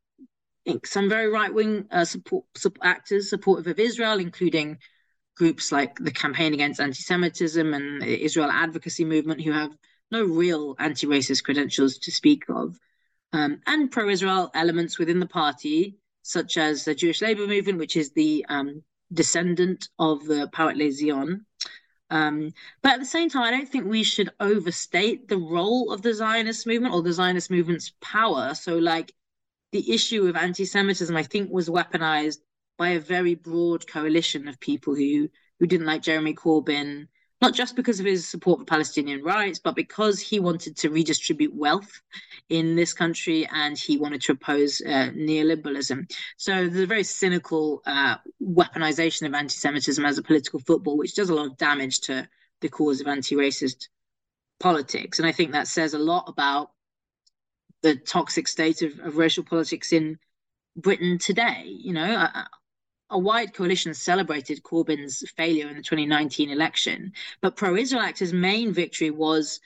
some very right-wing uh, support, actors supportive of Israel, including groups like the Campaign Against Anti-Semitism and the Israel Advocacy Movement, who have no real anti-racist credentials to speak of, um, and pro-Israel elements within the party such as the Jewish labor movement, which is the um, descendant of the Poale Zion. Um, but at the same time, I don't think we should overstate the role of the Zionist movement or the Zionist movement's power. So, like, the issue of anti Semitism, I think, was weaponized by a very broad coalition of people who, who didn't like Jeremy Corbyn, not just because of his support for Palestinian rights, but because he wanted to redistribute wealth in this country and he wanted to oppose uh, neoliberalism. So there's a very cynical uh, weaponization of anti Semitism as a political football, which does a lot of damage to the cause of anti racist politics. And I think that says a lot about the toxic state of, of racial politics in Britain today. You know, a wide coalition celebrated Corbyn's failure in the 2019 election, but pro-Israel actors' main victory was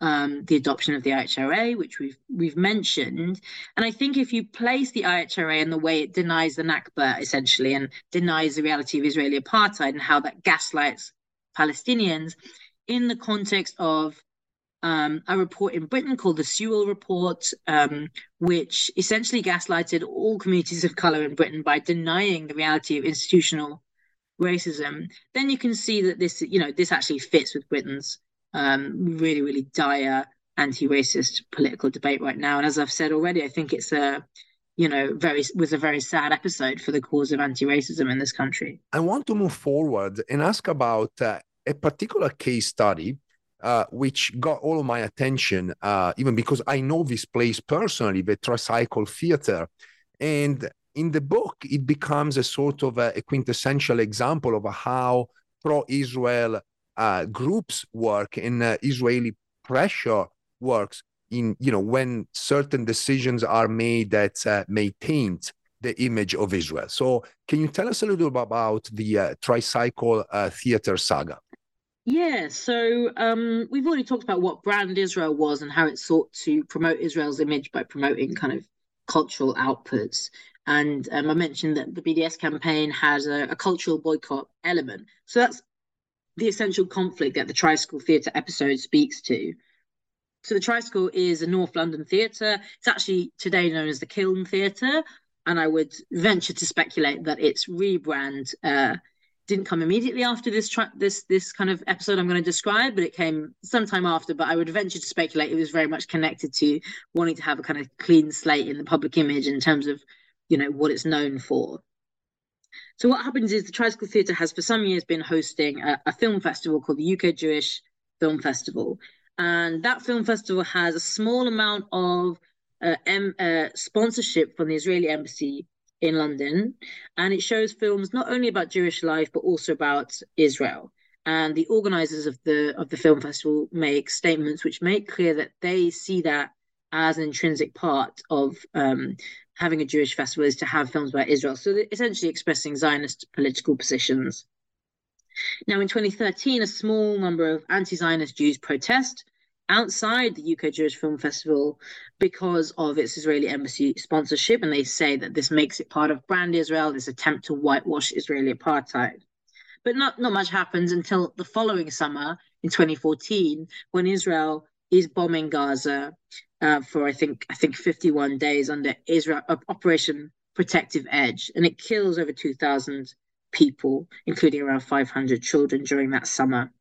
um, the adoption of the IHRA, which we've we've mentioned. And I think if you place the IHRA in the way it denies the Nakba essentially and denies the reality of Israeli apartheid and how that gaslights Palestinians in the context of um, a report in Britain called the Sewell Report, um, which essentially gaslighted all communities of color in Britain by denying the reality of institutional racism. Then you can see that this, you know, this actually fits with Britain's um, really, really dire anti-racist political debate right now. And as I've said already, I think it's a you know, very was a very sad episode for the cause of anti-racism in this country. I want to move forward and ask about uh, a particular case study uh, which got all of my attention, uh, even because I know this place personally, the Tricycle Theater. And in the book, it becomes a sort of a, a quintessential example of how pro Israel uh, groups work and uh, Israeli pressure works in, you know, when certain decisions are made that uh, may taint the image of Israel. So, can you tell us a little bit about the Tricycle Theater saga? Yeah, so um, we've already talked about what Brand Israel was and how it sought to promote Israel's image by promoting kind of cultural outputs. And um, I mentioned that the BDS campaign has a, a, cultural boycott element. So that's the essential conflict that the Tricycle Theatre episode speaks to. So the Tricycle is a North London theatre. It's actually today known as the Kiln Theatre. And I would venture to speculate that its rebrand uh, didn't come immediately after this tra- this this kind of episode I'm going to describe, but it came sometime after. But I would venture to speculate it was very much connected to wanting to have a kind of clean slate in the public image in terms of, you know, what it's known for. So what happens is the Tricycle Theatre has for some years been hosting a, a film festival called the UK Jewish Film Festival, and that film festival has a small amount of uh, uh, sponsorship from the Israeli embassy in London, and it shows films not only about Jewish life but also about Israel. And the organizers of the of the film festival make statements which make clear that they see that as an intrinsic part of um, having a Jewish festival is to have films about Israel. So essentially expressing Zionist political positions. Now, in 2013, a small number of anti-Zionist Jews protest outside the UK Jewish Film Festival because of its Israeli embassy sponsorship, and they say that this makes it part of Brand Israel, this attempt to whitewash Israeli apartheid. But not, not much happens until the following summer in 2014 when Israel is bombing Gaza uh, for I think I think 51 days under Israel uh, Operation Protective Edge, and it kills over 2,000 people, including around 500 children during that summer.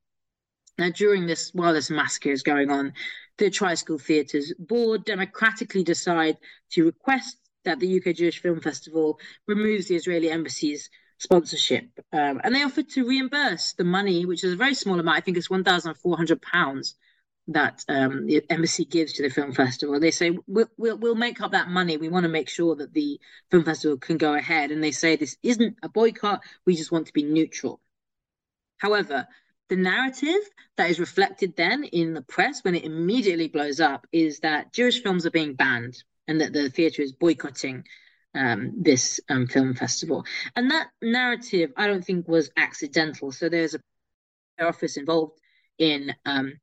Now, during this, while this massacre is going on, the Tricycle Theatre's Board democratically decide to request that the UK Jewish Film Festival removes the Israeli embassy's sponsorship. Um, and they offered to reimburse the money, which is a very small amount. I think it's £1,400 that um, the embassy gives to the film festival. They say we'll, we'll, we'll make up that money. We want to make sure that the film festival can go ahead. And they say this isn't a boycott. We just want to be neutral. However, the narrative that is reflected then in the press when it immediately blows up is that Jewish films are being banned and that the theatre is boycotting um, this um, film festival. And that narrative, I don't think, was accidental. So there's a office involved in um,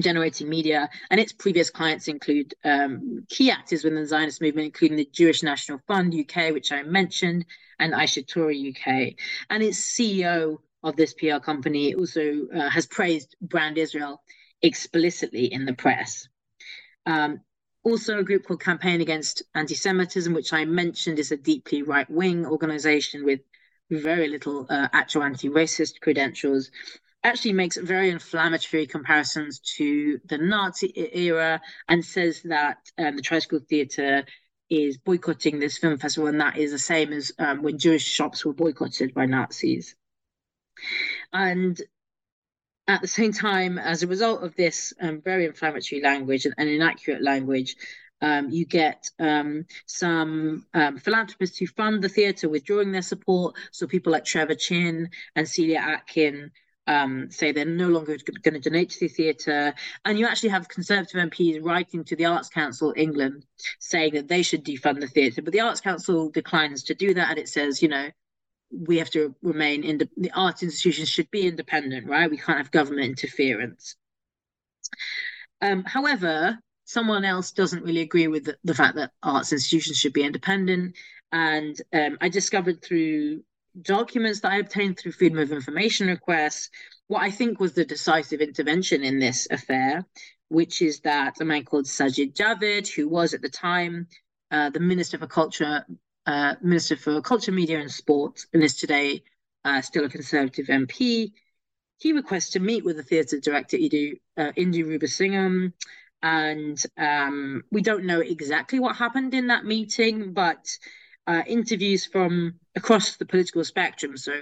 generating media, and its previous clients include um, key actors within the Zionist movement, including the Jewish National Fund UK, which I mentioned, and Aish HaTorah UK. And its CEO of this PR company also uh, has praised Brand Israel explicitly in the press. Um, also, a group called Campaign Against Anti Semitism, which I mentioned is a deeply right wing organization with very little uh, actual anti racist credentials, actually makes very inflammatory comparisons to the Nazi era and says that um, the Tricycle Theatre is boycotting this film festival, and that is the same as um, when Jewish shops were boycotted by Nazis. And at the same time, as a result of this um, very inflammatory language and, and inaccurate language, um, you get um, some um, philanthropists who fund the theatre withdrawing their support. So people like Trevor Chinn and Celia Atkin um, say they're no longer going to donate to the theatre. And you actually have Conservative MPs writing to the Arts Council England saying that they should defund the theatre. But the Arts Council declines to do that. And it says, you know, we have to remain in the, the arts institutions should be independent, right? We can't have government interference. Um, however, someone else doesn't really agree with the, the, fact that arts institutions should be independent. And um, I discovered through documents that I obtained through freedom of information requests what I think was the decisive intervention in this affair, which is that a man called Sajid Javid, who was at the time uh, the Minister for Culture uh, Minister for Culture, Media and Sport, and is today uh, still a Conservative MP. He requests to meet with the theatre director, Indu, uh, Indu Rubasingham, and um, we don't know exactly what happened in that meeting, but uh, interviews from across the political spectrum, so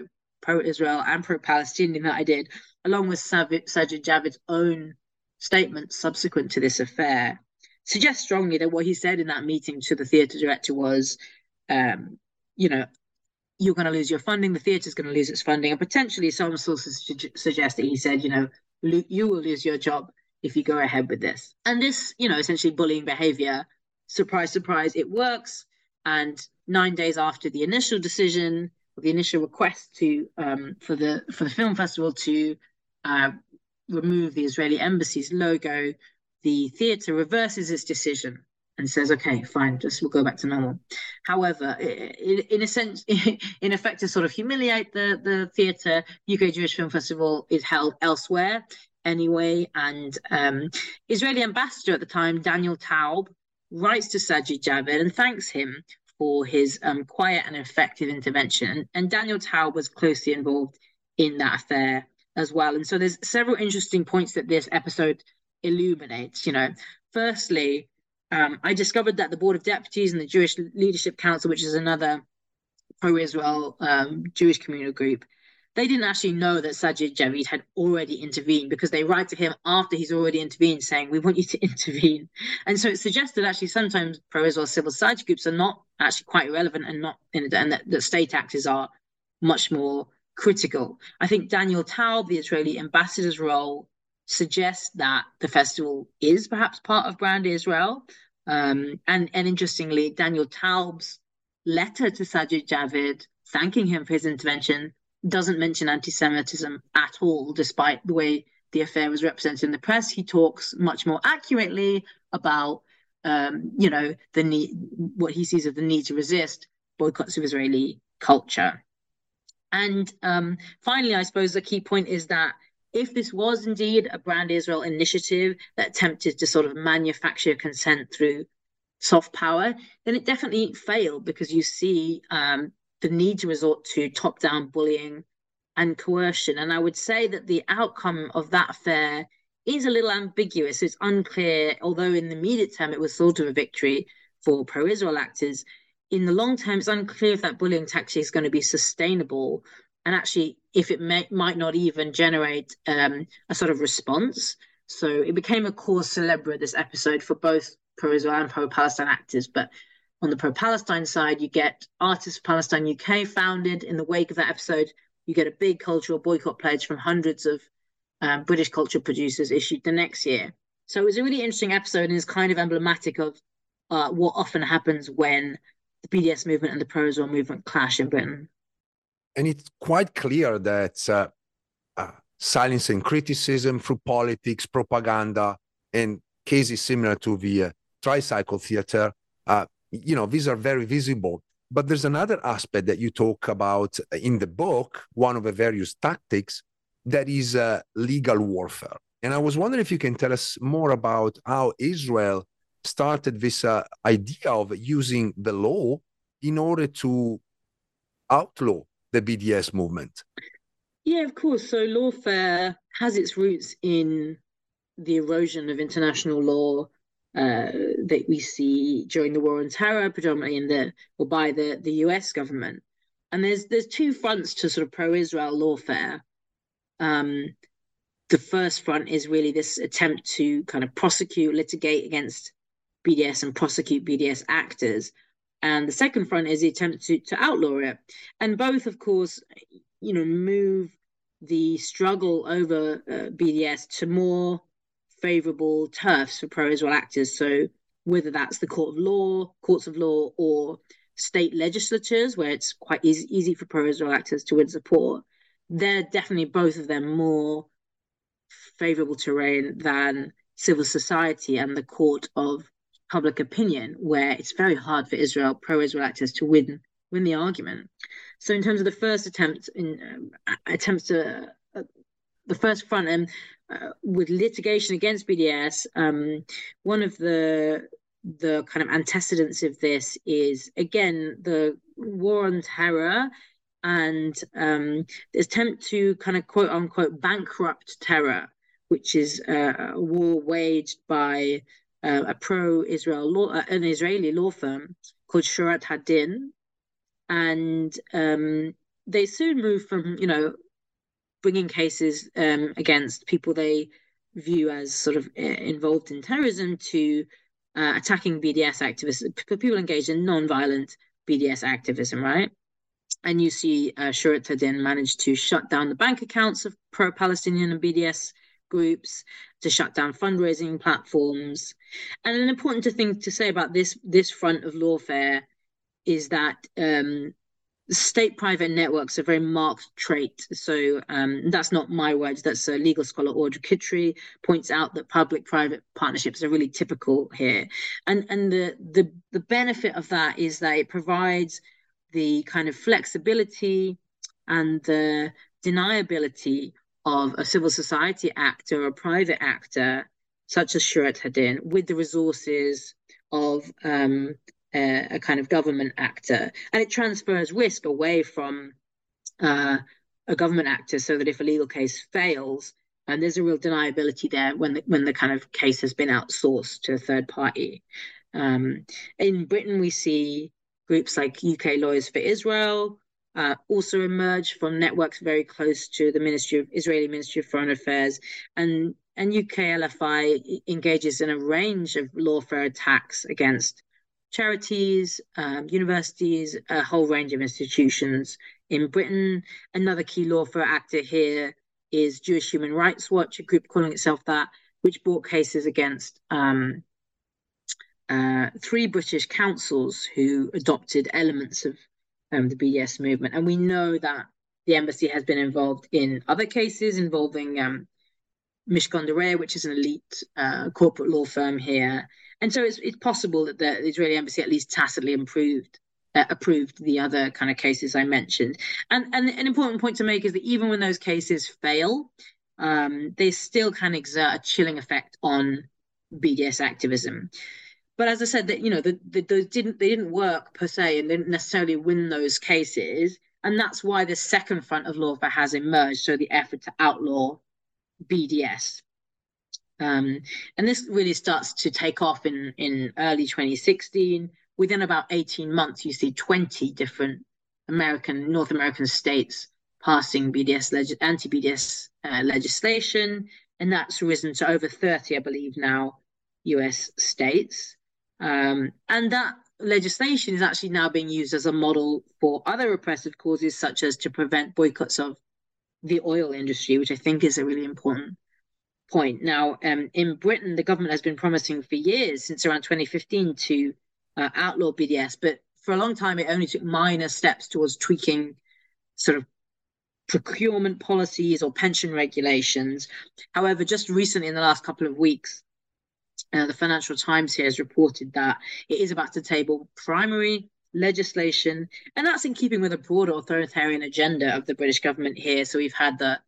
pro-Israel and pro-Palestinian that I did, along with Sajid Javid's own statements subsequent to this affair, suggest strongly that what he said in that meeting to the theatre director was um, you know, you're going to lose your funding, the theatre is going to lose its funding, and potentially some sources suggest that he said, you know, you will lose your job if you go ahead with this. And this, you know, essentially bullying behavior, surprise, surprise, it works. And nine days after the initial decision, the initial request to um, for the for the film festival to uh, remove the Israeli embassy's logo, the theatre reverses its decision and says, okay, fine, just we'll go back to normal. However, in, in a sense, (laughs) in effect, to sort of humiliate the, the theatre, UK Jewish Film Festival is held elsewhere anyway. And um, Israeli ambassador at the time, Daniel Taub, writes to Sajid Javid and thanks him for his um, quiet and effective intervention. And Daniel Taub was closely involved in that affair as well. And so there's several interesting points that this episode illuminates. You know, firstly, um, I discovered that the Board of Deputies and the Jewish Leadership Council, which is another pro-Israel um, Jewish communal group, they didn't actually know that Sajid Javid had already intervened because they write to him after he's already intervened saying, we want you to (laughs) intervene. And so it suggests that actually sometimes pro-Israel civil society groups are not actually quite relevant and not and that, that state actors are much more critical. I think Daniel Taub, the Israeli ambassador's role, suggests that the festival is perhaps part of Brand Israel. Um, and, and interestingly, Daniel Taub's letter to Sajid Javid thanking him for his intervention doesn't mention anti-Semitism at all, despite the way the affair was represented in the press. He talks much more accurately about, um, you know, the need, what he sees as the need to resist boycotts of Israeli culture. And um, finally, I suppose the key point is that if this was indeed a brand Israel initiative that attempted to sort of manufacture consent through soft power, then it definitely failed because you see um, the need to resort to top down bullying and coercion. And I would say that the outcome of that affair is a little ambiguous. It's unclear, although in the immediate term it was sort of a victory for pro Israel actors. In the long term, it's unclear if that bullying tactic is going to be sustainable and actually if it may, might not even generate um, a sort of response. So it became a cause celebre this episode for both pro Israel and pro Palestine actors. But on the pro Palestine side, you get Artists Palestine UK founded in the wake of that episode. You get a big cultural boycott pledge from hundreds of um, British culture producers issued the next year. So it was a really interesting episode and is kind of emblematic of uh, what often happens when the BDS movement and the pro Israel movement clash in Britain. And it's quite clear that uh, uh, silencing criticism through politics, propaganda, and cases similar to the uh, tricycle theater, uh, you know, these are very visible. But there's another aspect that you talk about in the book, one of the various tactics, that is uh, legal warfare. And I was wondering if you can tell us more about how Israel started this uh, idea of using the law in order to outlaw the BDS movement. Yeah, of course. So lawfare has its roots in the erosion of international law uh, that we see during the war on terror, predominantly in the or by the the U.S. government. And there's there's two fronts to sort of pro-Israel lawfare. Um, the first front is really this attempt to kind of prosecute, litigate against BDS and prosecute BDS actors. And the second front is the attempt to, to outlaw it. And both, of course, you know, move the struggle over uh, BDS to more favorable turfs for pro-Israel actors. So whether that's the court of law, courts of law, or state legislatures, where it's quite easy, easy for pro-Israel actors to win support, they're definitely both of them more favorable terrain than civil society and the court of public opinion, where it's very hard for Israel, pro-Israel actors to win win the argument. So, in terms of the first attempt in uh, attempts to uh, the first front end uh, with litigation against BDS, um, one of the the kind of antecedents of this is again the war on terror and um, the attempt to kind of quote unquote bankrupt terror, which is uh, a war waged by uh, a pro-Israel law, uh, an Israeli law firm called Shurat Hadin, and um, they soon moved from you know bringing cases um, against people they view as sort of uh, involved in terrorism to uh, attacking BDS activists, people engaged in non-violent BDS activism, right? And you see uh, Shurat Hadin managed to shut down the bank accounts of pro-Palestinian and BDS groups, to shut down fundraising platforms. And an important thing to say about this this front of lawfare is that um, state-private networks are very marked trait. So um, that's not my words. That's a legal scholar Orde Kittrie points out that public-private partnerships are really typical here, and and the the the benefit of that is that it provides the kind of flexibility and the deniability of a civil society actor or a private actor, such as Shurat Hadin, with the resources of um, a, a, kind of government actor. And it transfers risk away from uh, a government actor so that if a legal case fails, and there's a real deniability there when the, when the kind of case has been outsourced to a third party. Um, in Britain, we see groups like UK Lawyers for Israel, uh, also emerged from networks very close to the Ministry of Israeli Ministry of Foreign Affairs, and and UK LFI engages in a range of lawfare attacks against charities, um, universities, a whole range of institutions in Britain. Another key lawfare actor here is Jewish Human Rights Watch, a group calling itself that, which brought cases against um, uh, three British councils who adopted elements of um, the BDS movement. And we know that the embassy has been involved in other cases involving um, Mishcon which is an elite uh, corporate law firm here. And so it's, it's possible that the Israeli embassy at least tacitly improved uh, approved the other kind of cases I mentioned. And, and an important point to make is that even when those cases fail, um, they still can exert a chilling effect on BDS activism. But as I said, that you know, the, the, those didn't they didn't work per se, and they didn't necessarily win those cases, and that's why the second front of lawfare has emerged. So the effort to outlaw BDS. Um, and this really starts to take off in, in early 2016. Within about 18 months, you see 20 different American, North American states passing BDS leg- anti-BDS uh, legislation, and that's risen to over 30, I believe, now US states. Um, and that legislation is actually now being used as a model for other repressive causes, such as to prevent boycotts of the oil industry, which I think is a really important point. Now, um, in Britain, the government has been promising for years, since around 2015, to uh, outlaw BDS, but for a long time, it only took minor steps towards tweaking sort of procurement policies or pension regulations. However, just recently, in the last couple of weeks, uh, the Financial Times here has reported that it is about to table primary legislation, and that's in keeping with a broader authoritarian agenda of the British government here. So we've had the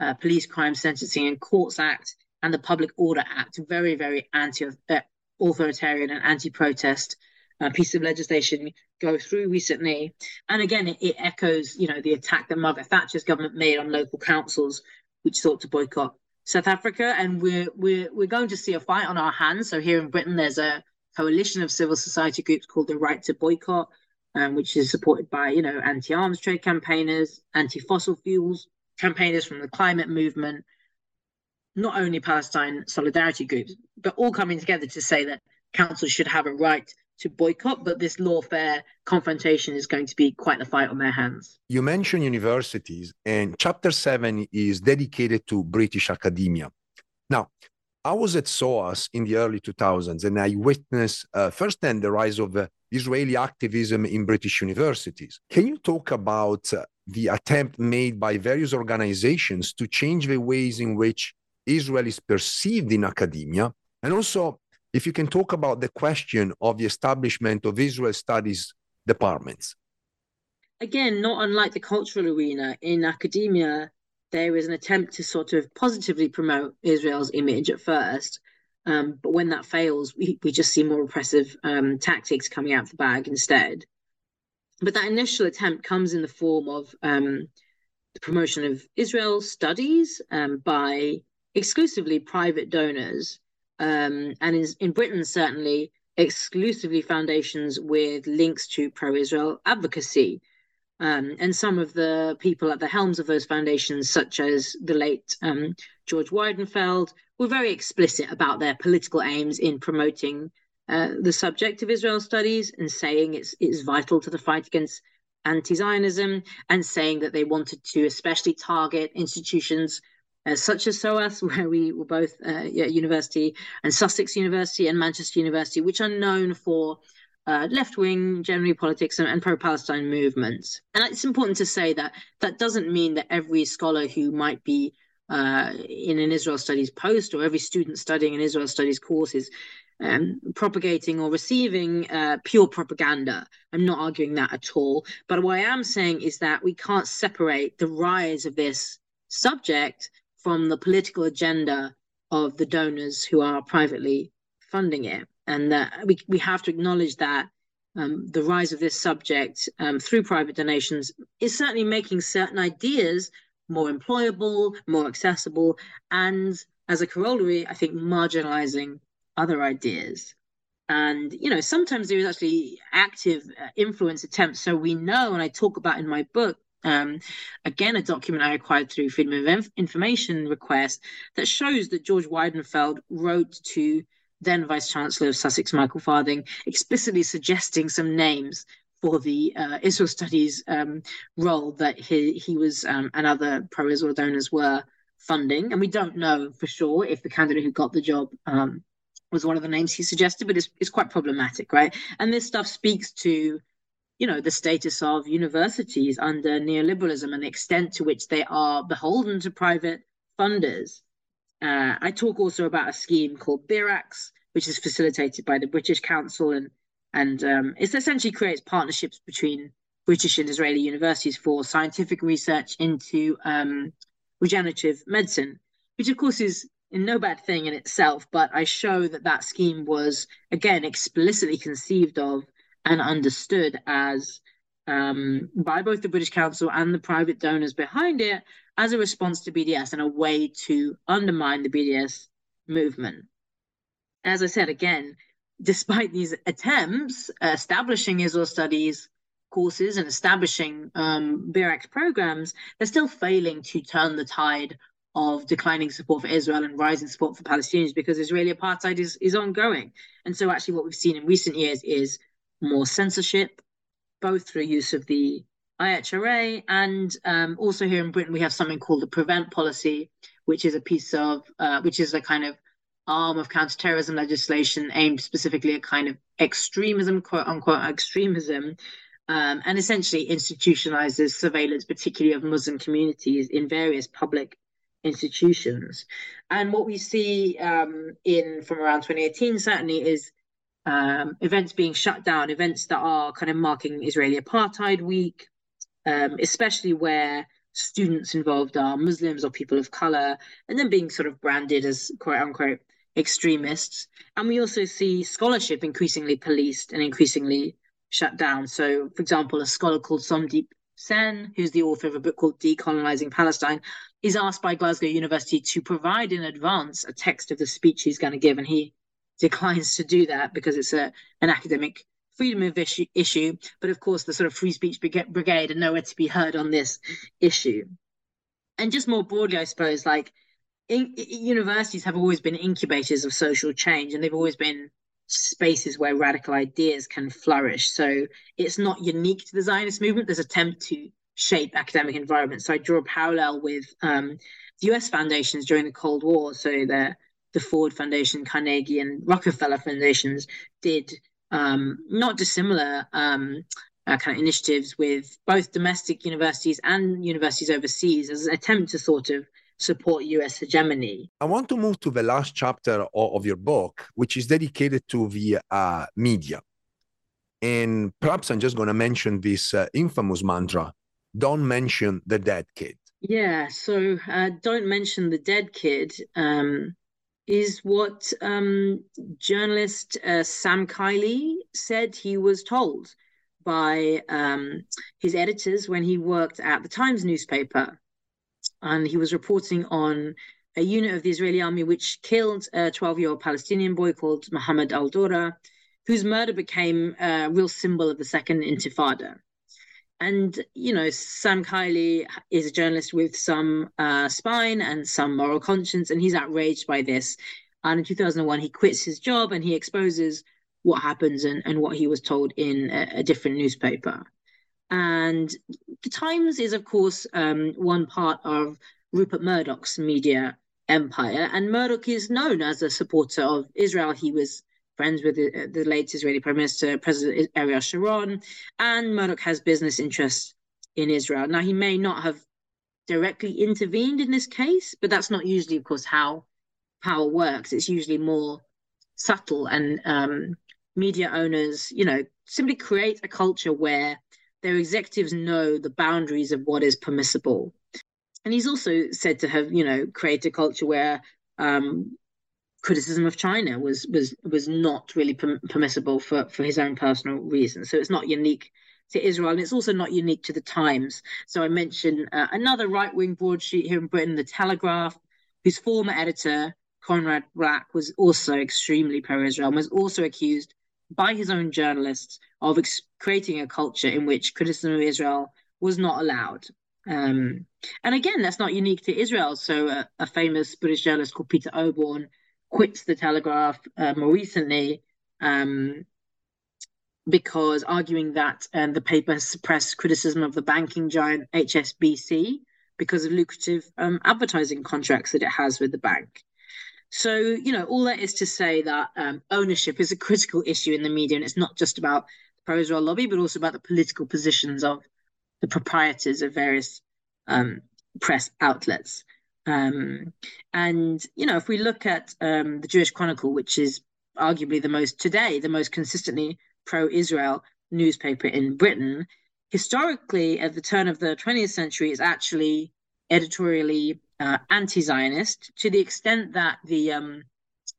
uh, Police Crime Sentencing and Courts Act and the Public Order Act, very, very anti-authoritarian uh, and anti-protest uh, piece of legislation go through recently. And again, it, it, echoes, you know, the attack that Margaret Thatcher's government made on local councils, which sought to boycott South Africa. And we're we're we're going to see a fight on our hands. So here in Britain, there's a coalition of civil society groups called the Right to Boycott, um, which is supported by, you know, anti-arms trade campaigners, anti-fossil fuels campaigners from the climate movement, not only Palestine solidarity groups, but all coming together to say that councils should have a right to boycott, but this lawfare confrontation is going to be quite a fight on their hands. You mentioned universities, and Chapter 7 is dedicated to British academia. Now, I was at SOAS in the early 2000s, and I witnessed uh, firsthand the rise of uh, Israeli activism in British universities. Can you talk about uh, the attempt made by various organizations to change the ways in which Israel is perceived in academia? And also, if you can talk about the question of the establishment of Israel studies departments. Again, not unlike the cultural arena, in academia, there is an attempt to sort of positively promote Israel's image at first. Um, but when that fails, we, we just see more repressive um, tactics coming out of the bag instead. But that initial attempt comes in the form of um, the promotion of Israel studies um, by exclusively private donors um, and in, in Britain, certainly exclusively foundations with links to pro Israel advocacy. Um, and some of the people at the helms of those foundations, such as the late um, George Weidenfeld, were very explicit about their political aims in promoting uh, the subject of Israel studies and saying it's it's vital to the fight against anti-Zionism, and saying that they wanted to especially target institutions uh, such as SOAS, (laughs) where we were both uh, yeah, university, and Sussex University and Manchester University, which are known for uh, left wing, generally politics, and, and pro Palestine movements. And it's important to say that that doesn't mean that every scholar who might be uh, in an Israel studies post or every student studying an Israel studies course is um, propagating or receiving uh, pure propaganda. I'm not arguing that at all. But what I am saying is that we can't separate the rise of this subject from the political agenda of the donors who are privately funding it. And that we, we have to acknowledge that um, the rise of this subject um, through private donations is certainly making certain ideas more employable, more accessible, and as a corollary, I think marginalizing other ideas. And, you know, sometimes there is actually active uh, influence attempts. So we know, and I talk about in my book, um, again, a document I acquired through Freedom of Information request that shows that George Weidenfeld wrote to then Vice Chancellor of Sussex, Michael Farthing, explicitly suggesting some names for the uh, Israel Studies um, role that he, he was um, and other pro Israel donors were funding. And we don't know for sure if the candidate who got the job um, was one of the names he suggested, but it's, it's quite problematic, right? And this stuff speaks to you know, the status of universities under neoliberalism and the extent to which they are beholden to private funders. Uh, I talk also about a scheme called BIRAX, which is facilitated by the British Council and and um, it essentially creates partnerships between British and Israeli universities for scientific research into um, regenerative medicine. which of course is no bad thing in itself, but I show that that scheme was again explicitly conceived of and understood as um, by both the British Council and the private donors behind it as a response to BDS and a way to undermine the BDS movement. As I said again, despite these attempts, establishing Israel studies courses and establishing um, programs, they're still failing to turn the tide of declining support for Israel and rising support for Palestinians because Israeli apartheid is, is ongoing. And so, actually, what we've seen in recent years is more censorship, both through use of the IHRA and um, also here in Britain, we have something called the Prevent Policy, which is a piece of, uh, which is a kind of arm of counterterrorism legislation aimed specifically at kind of extremism, quote unquote, extremism, um, and essentially institutionalizes surveillance, particularly of Muslim communities in various public institutions. And what we see um, in from around 2018 certainly is um, events being shut down, events that are kind of marking Israeli Apartheid Week, um, especially where students involved are Muslims or people of color, and then being sort of branded as quote unquote extremists. And we also see scholarship increasingly policed and increasingly shut down. So, for example, a scholar called Somdeep Sen, who's the author of a book called Decolonizing Palestine, is asked by Glasgow University to provide in advance a text of the speech he's going to give, and he declines to do that because it's a an academic freedom of issue, issue. But of course, the sort of free speech brigade are nowhere to be heard on this issue. And just more broadly, I suppose, like in, universities have always been incubators of social change, and they've always been spaces where radical ideas can flourish. So it's not unique to the Zionist movement. There's attempt to shape academic environments. So I draw a parallel with um, the US foundations during the Cold War. So the the Ford Foundation, Carnegie, and Rockefeller foundations did um, not dissimilar um, uh, kind of initiatives with both domestic universities and universities overseas as an attempt to sort of support US hegemony. I want to move to the last chapter of, your book, which is dedicated to the uh, media. And perhaps I'm just going to mention this uh, infamous mantra don't mention the dead kid. Yeah, so uh, don't mention the dead kid um, is what um, journalist uh, Sam Kiley said he was told by um, his editors when he worked at the Times newspaper and he was reporting on a unit of the Israeli army which killed a 12 year old Palestinian boy called Mohammed al Durrah, whose murder became a real symbol of the Second Intifada. And, you know, Sam Kiley is a journalist with some uh, spine and some moral conscience, and he's outraged by this. And in 2001, he quits his job and he exposes what happens and, and what he was told in a, a different newspaper. And the Times is, of course, um, one part of Rupert Murdoch's media empire. And Murdoch is known as a supporter of Israel. He was friends with the, the late Israeli Prime Minister, President Ariel Sharon. And Murdoch has business interests in Israel. Now, he may not have directly intervened in this case, but that's not usually, of course, how power works. It's usually more subtle and um, media owners, you know, simply create a culture where their executives know the boundaries of what is permissible. And he's also said to have, you know, created a culture where um, criticism of China was was was not really per- permissible for for his own personal reasons. So it's not unique to Israel, and it's also not unique to the Times. So I mentioned uh, another right wing broadsheet here in Britain, the Telegraph, whose former editor Conrad Black was also extremely pro-Israel, and was also accused by his own journalists of ex- creating a culture in which criticism of Israel was not allowed. Um, and again, that's not unique to Israel. So, uh, a famous British journalist called Peter Oborne quits the Telegraph uh, more recently um, because arguing that um, the paper suppressed criticism of the banking giant HSBC because of lucrative um, advertising contracts that it has with the bank. So, you know, all that is to say that um, ownership is a critical issue in the media, and it's not just about the pro Israel lobby, but also about the political positions of the proprietors of various um, press outlets. Um, and, you know, if we look at um, the Jewish Chronicle, which is arguably the most today, the most consistently pro Israel newspaper in Britain, historically, at the turn of the 20th century, is actually editorially uh, anti-Zionist to the extent that the um,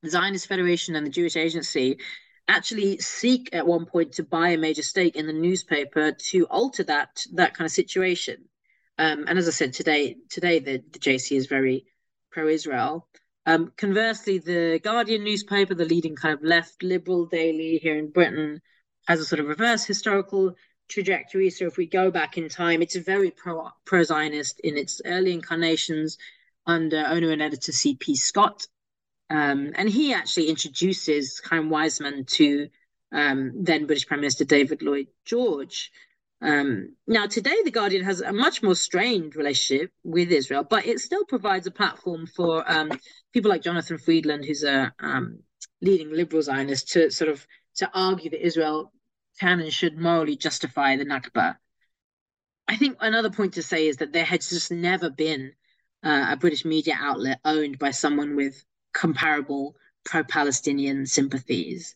Zionist Federation and the Jewish Agency actually seek at one point to buy a major stake in the newspaper to alter that that kind of situation. Um, and as I said today, today the, the JC is very pro-Israel. Um, conversely, the Guardian newspaper, the leading kind of left liberal daily here in Britain, has a sort of reverse historical trajectory. So if we go back in time, it's very pro pro Zionist in its early incarnations under owner and editor C.P. Scott. Um, and he actually introduces Chaim Weizmann to um, then British Prime Minister David Lloyd George. Um, now, today, The Guardian has a much more strained relationship with Israel, but it still provides a platform for um, people like Jonathan Freedland, who's a um, leading liberal Zionist, to sort of to argue that Israel can and should morally justify the Nakba. I think another point to say is that there has just never been uh, a British media outlet owned by someone with comparable pro Palestinian sympathies.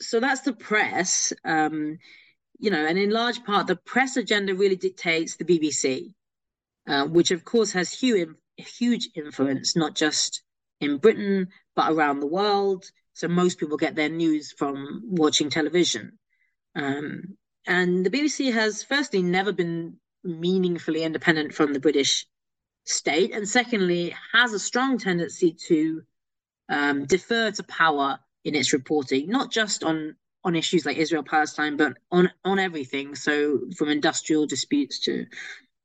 So that's the press. Um, you know, and in large part, the press agenda really dictates the BBC, uh, which of course has huge, huge influence, not just in Britain, but around the world. So most people get their news from watching television. Um, and the BBC has, firstly, never been meaningfully independent from the British state, and secondly, has a strong tendency to um, defer to power in its reporting, not just on on issues like Israel Palestine, but on on everything. So from industrial disputes to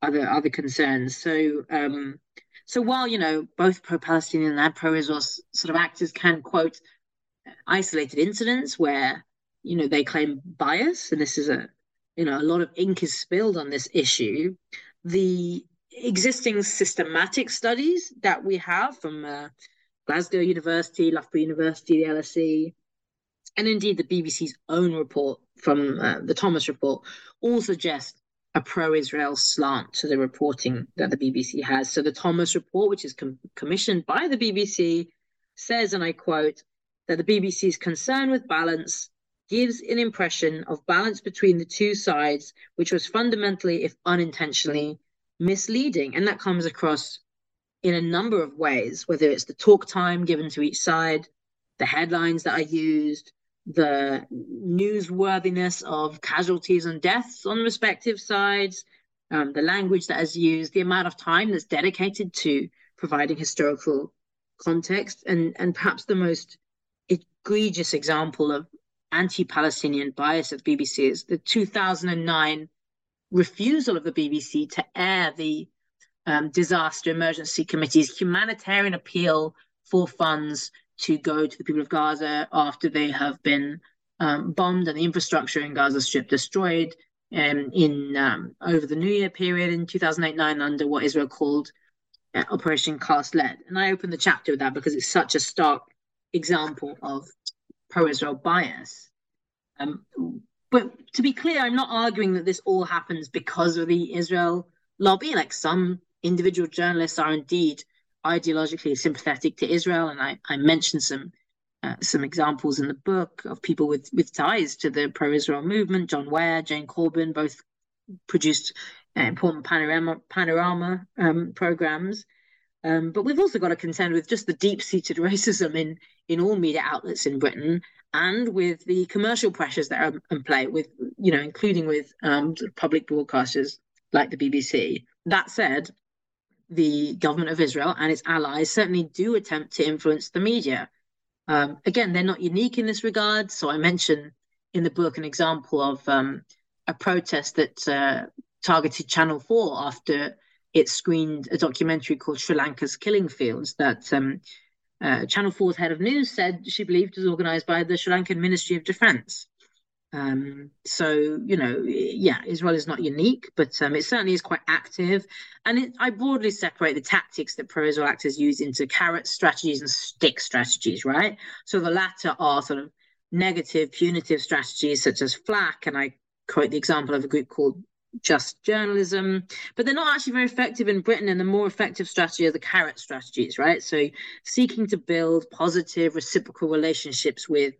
other other concerns. So um, so while you know both pro-Palestinian and pro-Israel sort of actors can quote isolated incidents where you know they claim bias, and this is a you know a lot of ink is spilled on this issue. The existing systematic studies that we have from uh, Glasgow University, Loughborough University, the LSE, and indeed the BBC's own report from uh, the Thomas report all suggest a pro-Israel slant to the reporting that the BBC has. So the Thomas report, which is com- commissioned by the BBC, says, and I quote, that the BBC's concern with balance gives an impression of balance between the two sides, which was fundamentally, if unintentionally, misleading. And that comes across in a number of ways, whether it's the talk time given to each side, the headlines that are used, the newsworthiness of casualties and deaths on respective sides, um, the language that is used, the amount of time that's dedicated to providing historical context, and, and perhaps the most egregious example of anti-Palestinian bias at BBC is the 2009 refusal of the BBC to air the um, Disaster Emergency Committee's humanitarian appeal for funds to go to the people of Gaza after they have been um, bombed and the infrastructure in Gaza Strip destroyed um, in um, over the New Year period in 2008-9 under what Israel called uh, Operation Cast Lead. And I opened the chapter with that because it's such a stark example of pro-Israel bias. Um, but to be clear, I'm not arguing that this all happens because of the Israel lobby. Like some individual journalists are indeed ideologically sympathetic to Israel, and I, I mentioned some uh, some examples in the book of people with with ties to the pro-Israel movement. John Ware, Jane Corbin, both produced uh, important panorama panorama um, programs. Um, but we've also got to contend with just the deep-seated (laughs) racism in in all media outlets in Britain, and with the commercial pressures that are in play, with you know, including with um, public broadcasters like the BBC. That said, the government of Israel and its allies certainly do attempt to influence the media. Um, again, they're not unique in this regard. So I mention in the book an example of um, a protest that uh, targeted Channel 4 after it screened a documentary called Sri Lanka's Killing Fields that um, uh, Channel 4's head of news said she believed was organized by the Sri Lankan Ministry of Defense. Um, so you know, yeah, Israel is not unique, but um, it certainly is quite active. And it, I broadly separate the tactics that pro-Israel actors use into carrot strategies and stick strategies, right? So the latter are sort of negative, punitive strategies such as flak, and I quote the example of a group called Just Journalism, but they're not actually very effective in Britain. And the more effective strategy are the carrot strategies, right? So seeking to build positive, reciprocal relationships with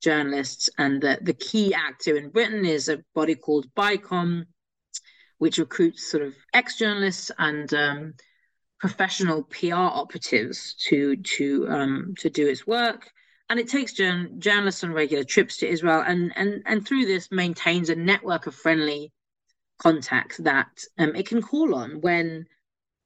journalists. And the, the key actor in Britain is a body called BICOM, which recruits sort of ex journalists and um, professional PR operatives to to um, to do its work. And it takes journalists on regular trips to Israel, and and and through this maintains a network of friendly contacts that um, it can call on when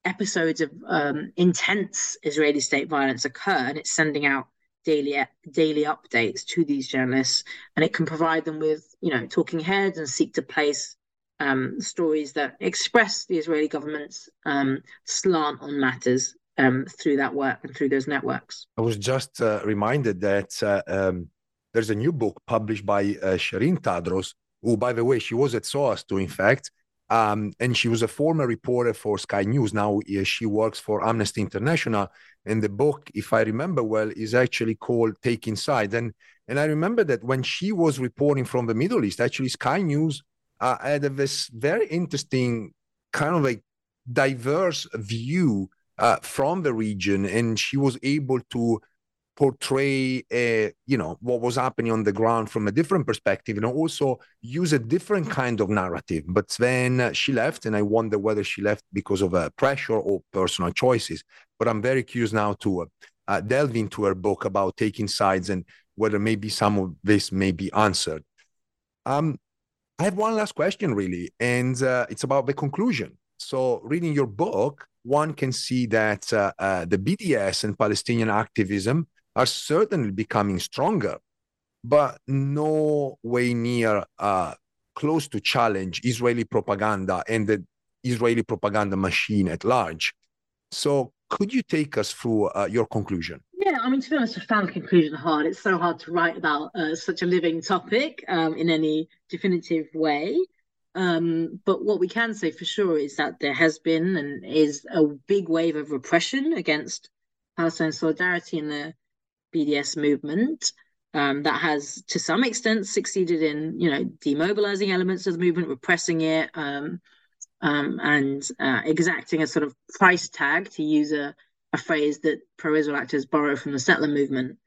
episodes of um, intense Israeli state violence occur, and it's sending out daily daily updates to these journalists, and it can provide them with you know talking heads and seek to place um, stories that express the Israeli government's um, slant on matters um, through that work and through those networks. I was just uh, reminded that uh, um, there's a new book published by uh, Sherine Tadros, who, by the way, she was at SOAS too, in fact. Um, and she was a former reporter for Sky News. Now she works for Amnesty International. And the book, if I remember well, is actually called Taking Sides. And and I remember that when she was reporting from the Middle East, actually Sky News uh, had this very interesting kind of like diverse view uh, from the region, and she was able to portray a, you know what was happening on the ground from a different perspective and also use a different kind of narrative. But then she left and i wonder whether she left because of uh, pressure or personal choices. But i'm very curious now to uh, delve into her book about taking sides and whether maybe some of this may be answered. Um, i have one last question really and uh, it's about the conclusion. So reading your book one can see that uh, uh, the bds and palestinian activism are certainly becoming stronger, but no way near uh, close to challenge Israeli propaganda and the Israeli propaganda machine at large. So, could you take us through uh, your conclusion? Yeah, I mean, to be honest, I found the conclusion hard. It's so hard to write about uh, such a living topic um, in any definitive way. Um, but what we can say for sure is that there has been and is a big wave of repression against Palestine solidarity in the BDS movement um, that has, to some extent, succeeded in, you know, demobilizing elements of the movement, repressing it, um, um, and uh, exacting a sort of price tag, to use a, a phrase that pro-Israel actors borrow from the settler movement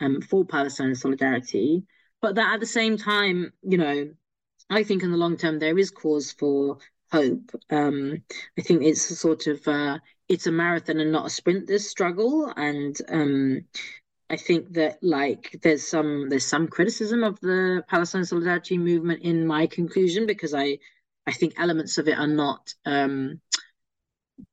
um, for Palestine solidarity. But that at the same time, you know, I think in the long term there is cause for hope. Um, I think it's a sort of uh, it's a marathon and not a sprint. This struggle, and um, I think that like there's some there's some criticism of the Palestine solidarity movement in my conclusion because I I think elements of it are not um,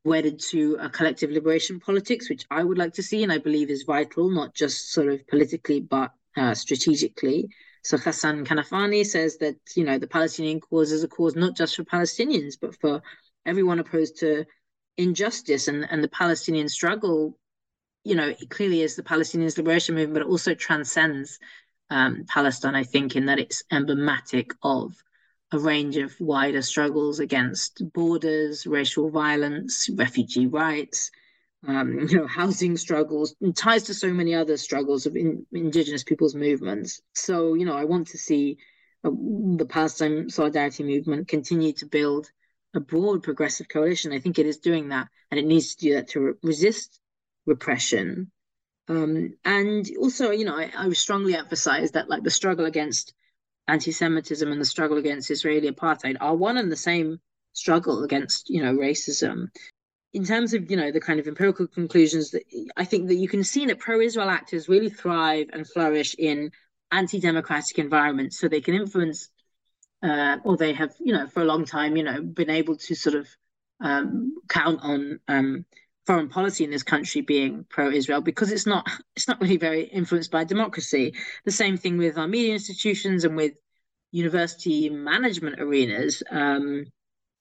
wedded to a collective liberation politics, which I would like to see and I believe is vital, not just sort of politically but uh, strategically. So Ghassan Kanafani says that you know the Palestinian cause is a cause not just for Palestinians but for everyone opposed to injustice and and the Palestinian struggle you know, it clearly is the Palestinian liberation movement, but it also transcends um, Palestine, I think, in that it's emblematic of a range of wider struggles against borders, racial violence, refugee rights, um, (laughs) you know, housing struggles, and ties to so many other struggles of in, indigenous people's movements. So, you know, I want to see uh, the Palestine solidarity movement continue to build a broad progressive coalition. I think it is doing that, and it needs to do that to re- resist repression. Um, and also, you know, I, I strongly emphasize that like the struggle against anti-Semitism and the struggle against Israeli apartheid are one and the same struggle against, you know, racism. In terms of, you know, the kind of empirical conclusions that I think that you can see that pro-Israel actors really thrive and flourish in anti-democratic environments, so they can influence, uh, or they have, you know, for a long time, you know, been able to sort of um, count on um, foreign policy in this country being pro-Israel because it's not it's not really very influenced by democracy. The same thing with our media institutions and with university management arenas. Um,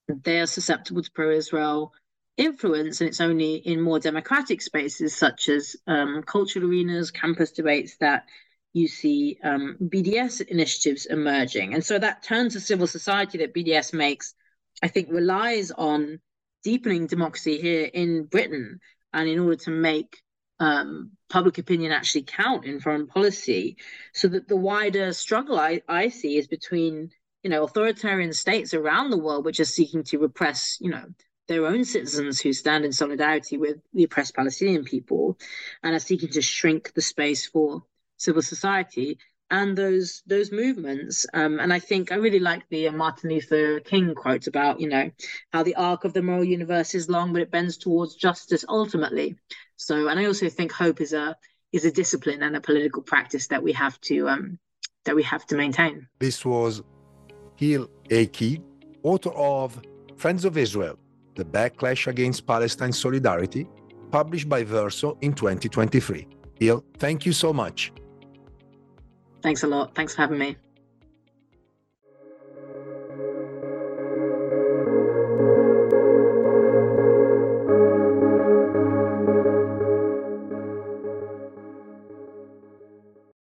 they are susceptible to pro-Israel influence, and it's only in more democratic spaces such as um, cultural arenas, campus debates that you see um, BDS initiatives emerging. And so that turn to civil society that BDS makes, I think, relies on deepening democracy here in Britain, and in order to make um, public opinion actually count in foreign policy, so that the wider struggle I, I see is between you know authoritarian states around the world which are seeking to repress you know their own citizens who stand in solidarity with the oppressed Palestinian people and are seeking to shrink the space for civil society and those those movements. Um, and I think I really like the Martin Luther King quote about you know how the arc of the moral universe is long, but it bends towards justice ultimately. So, and I also think hope is a is a discipline and a political practice that we have to um, that we have to maintain. This was Hil Aked, author of Friends of Israel: The Backlash Against Palestine Solidarity, published by Verso in 2023. Hil, thank you so much. Thanks a lot. Thanks for having me.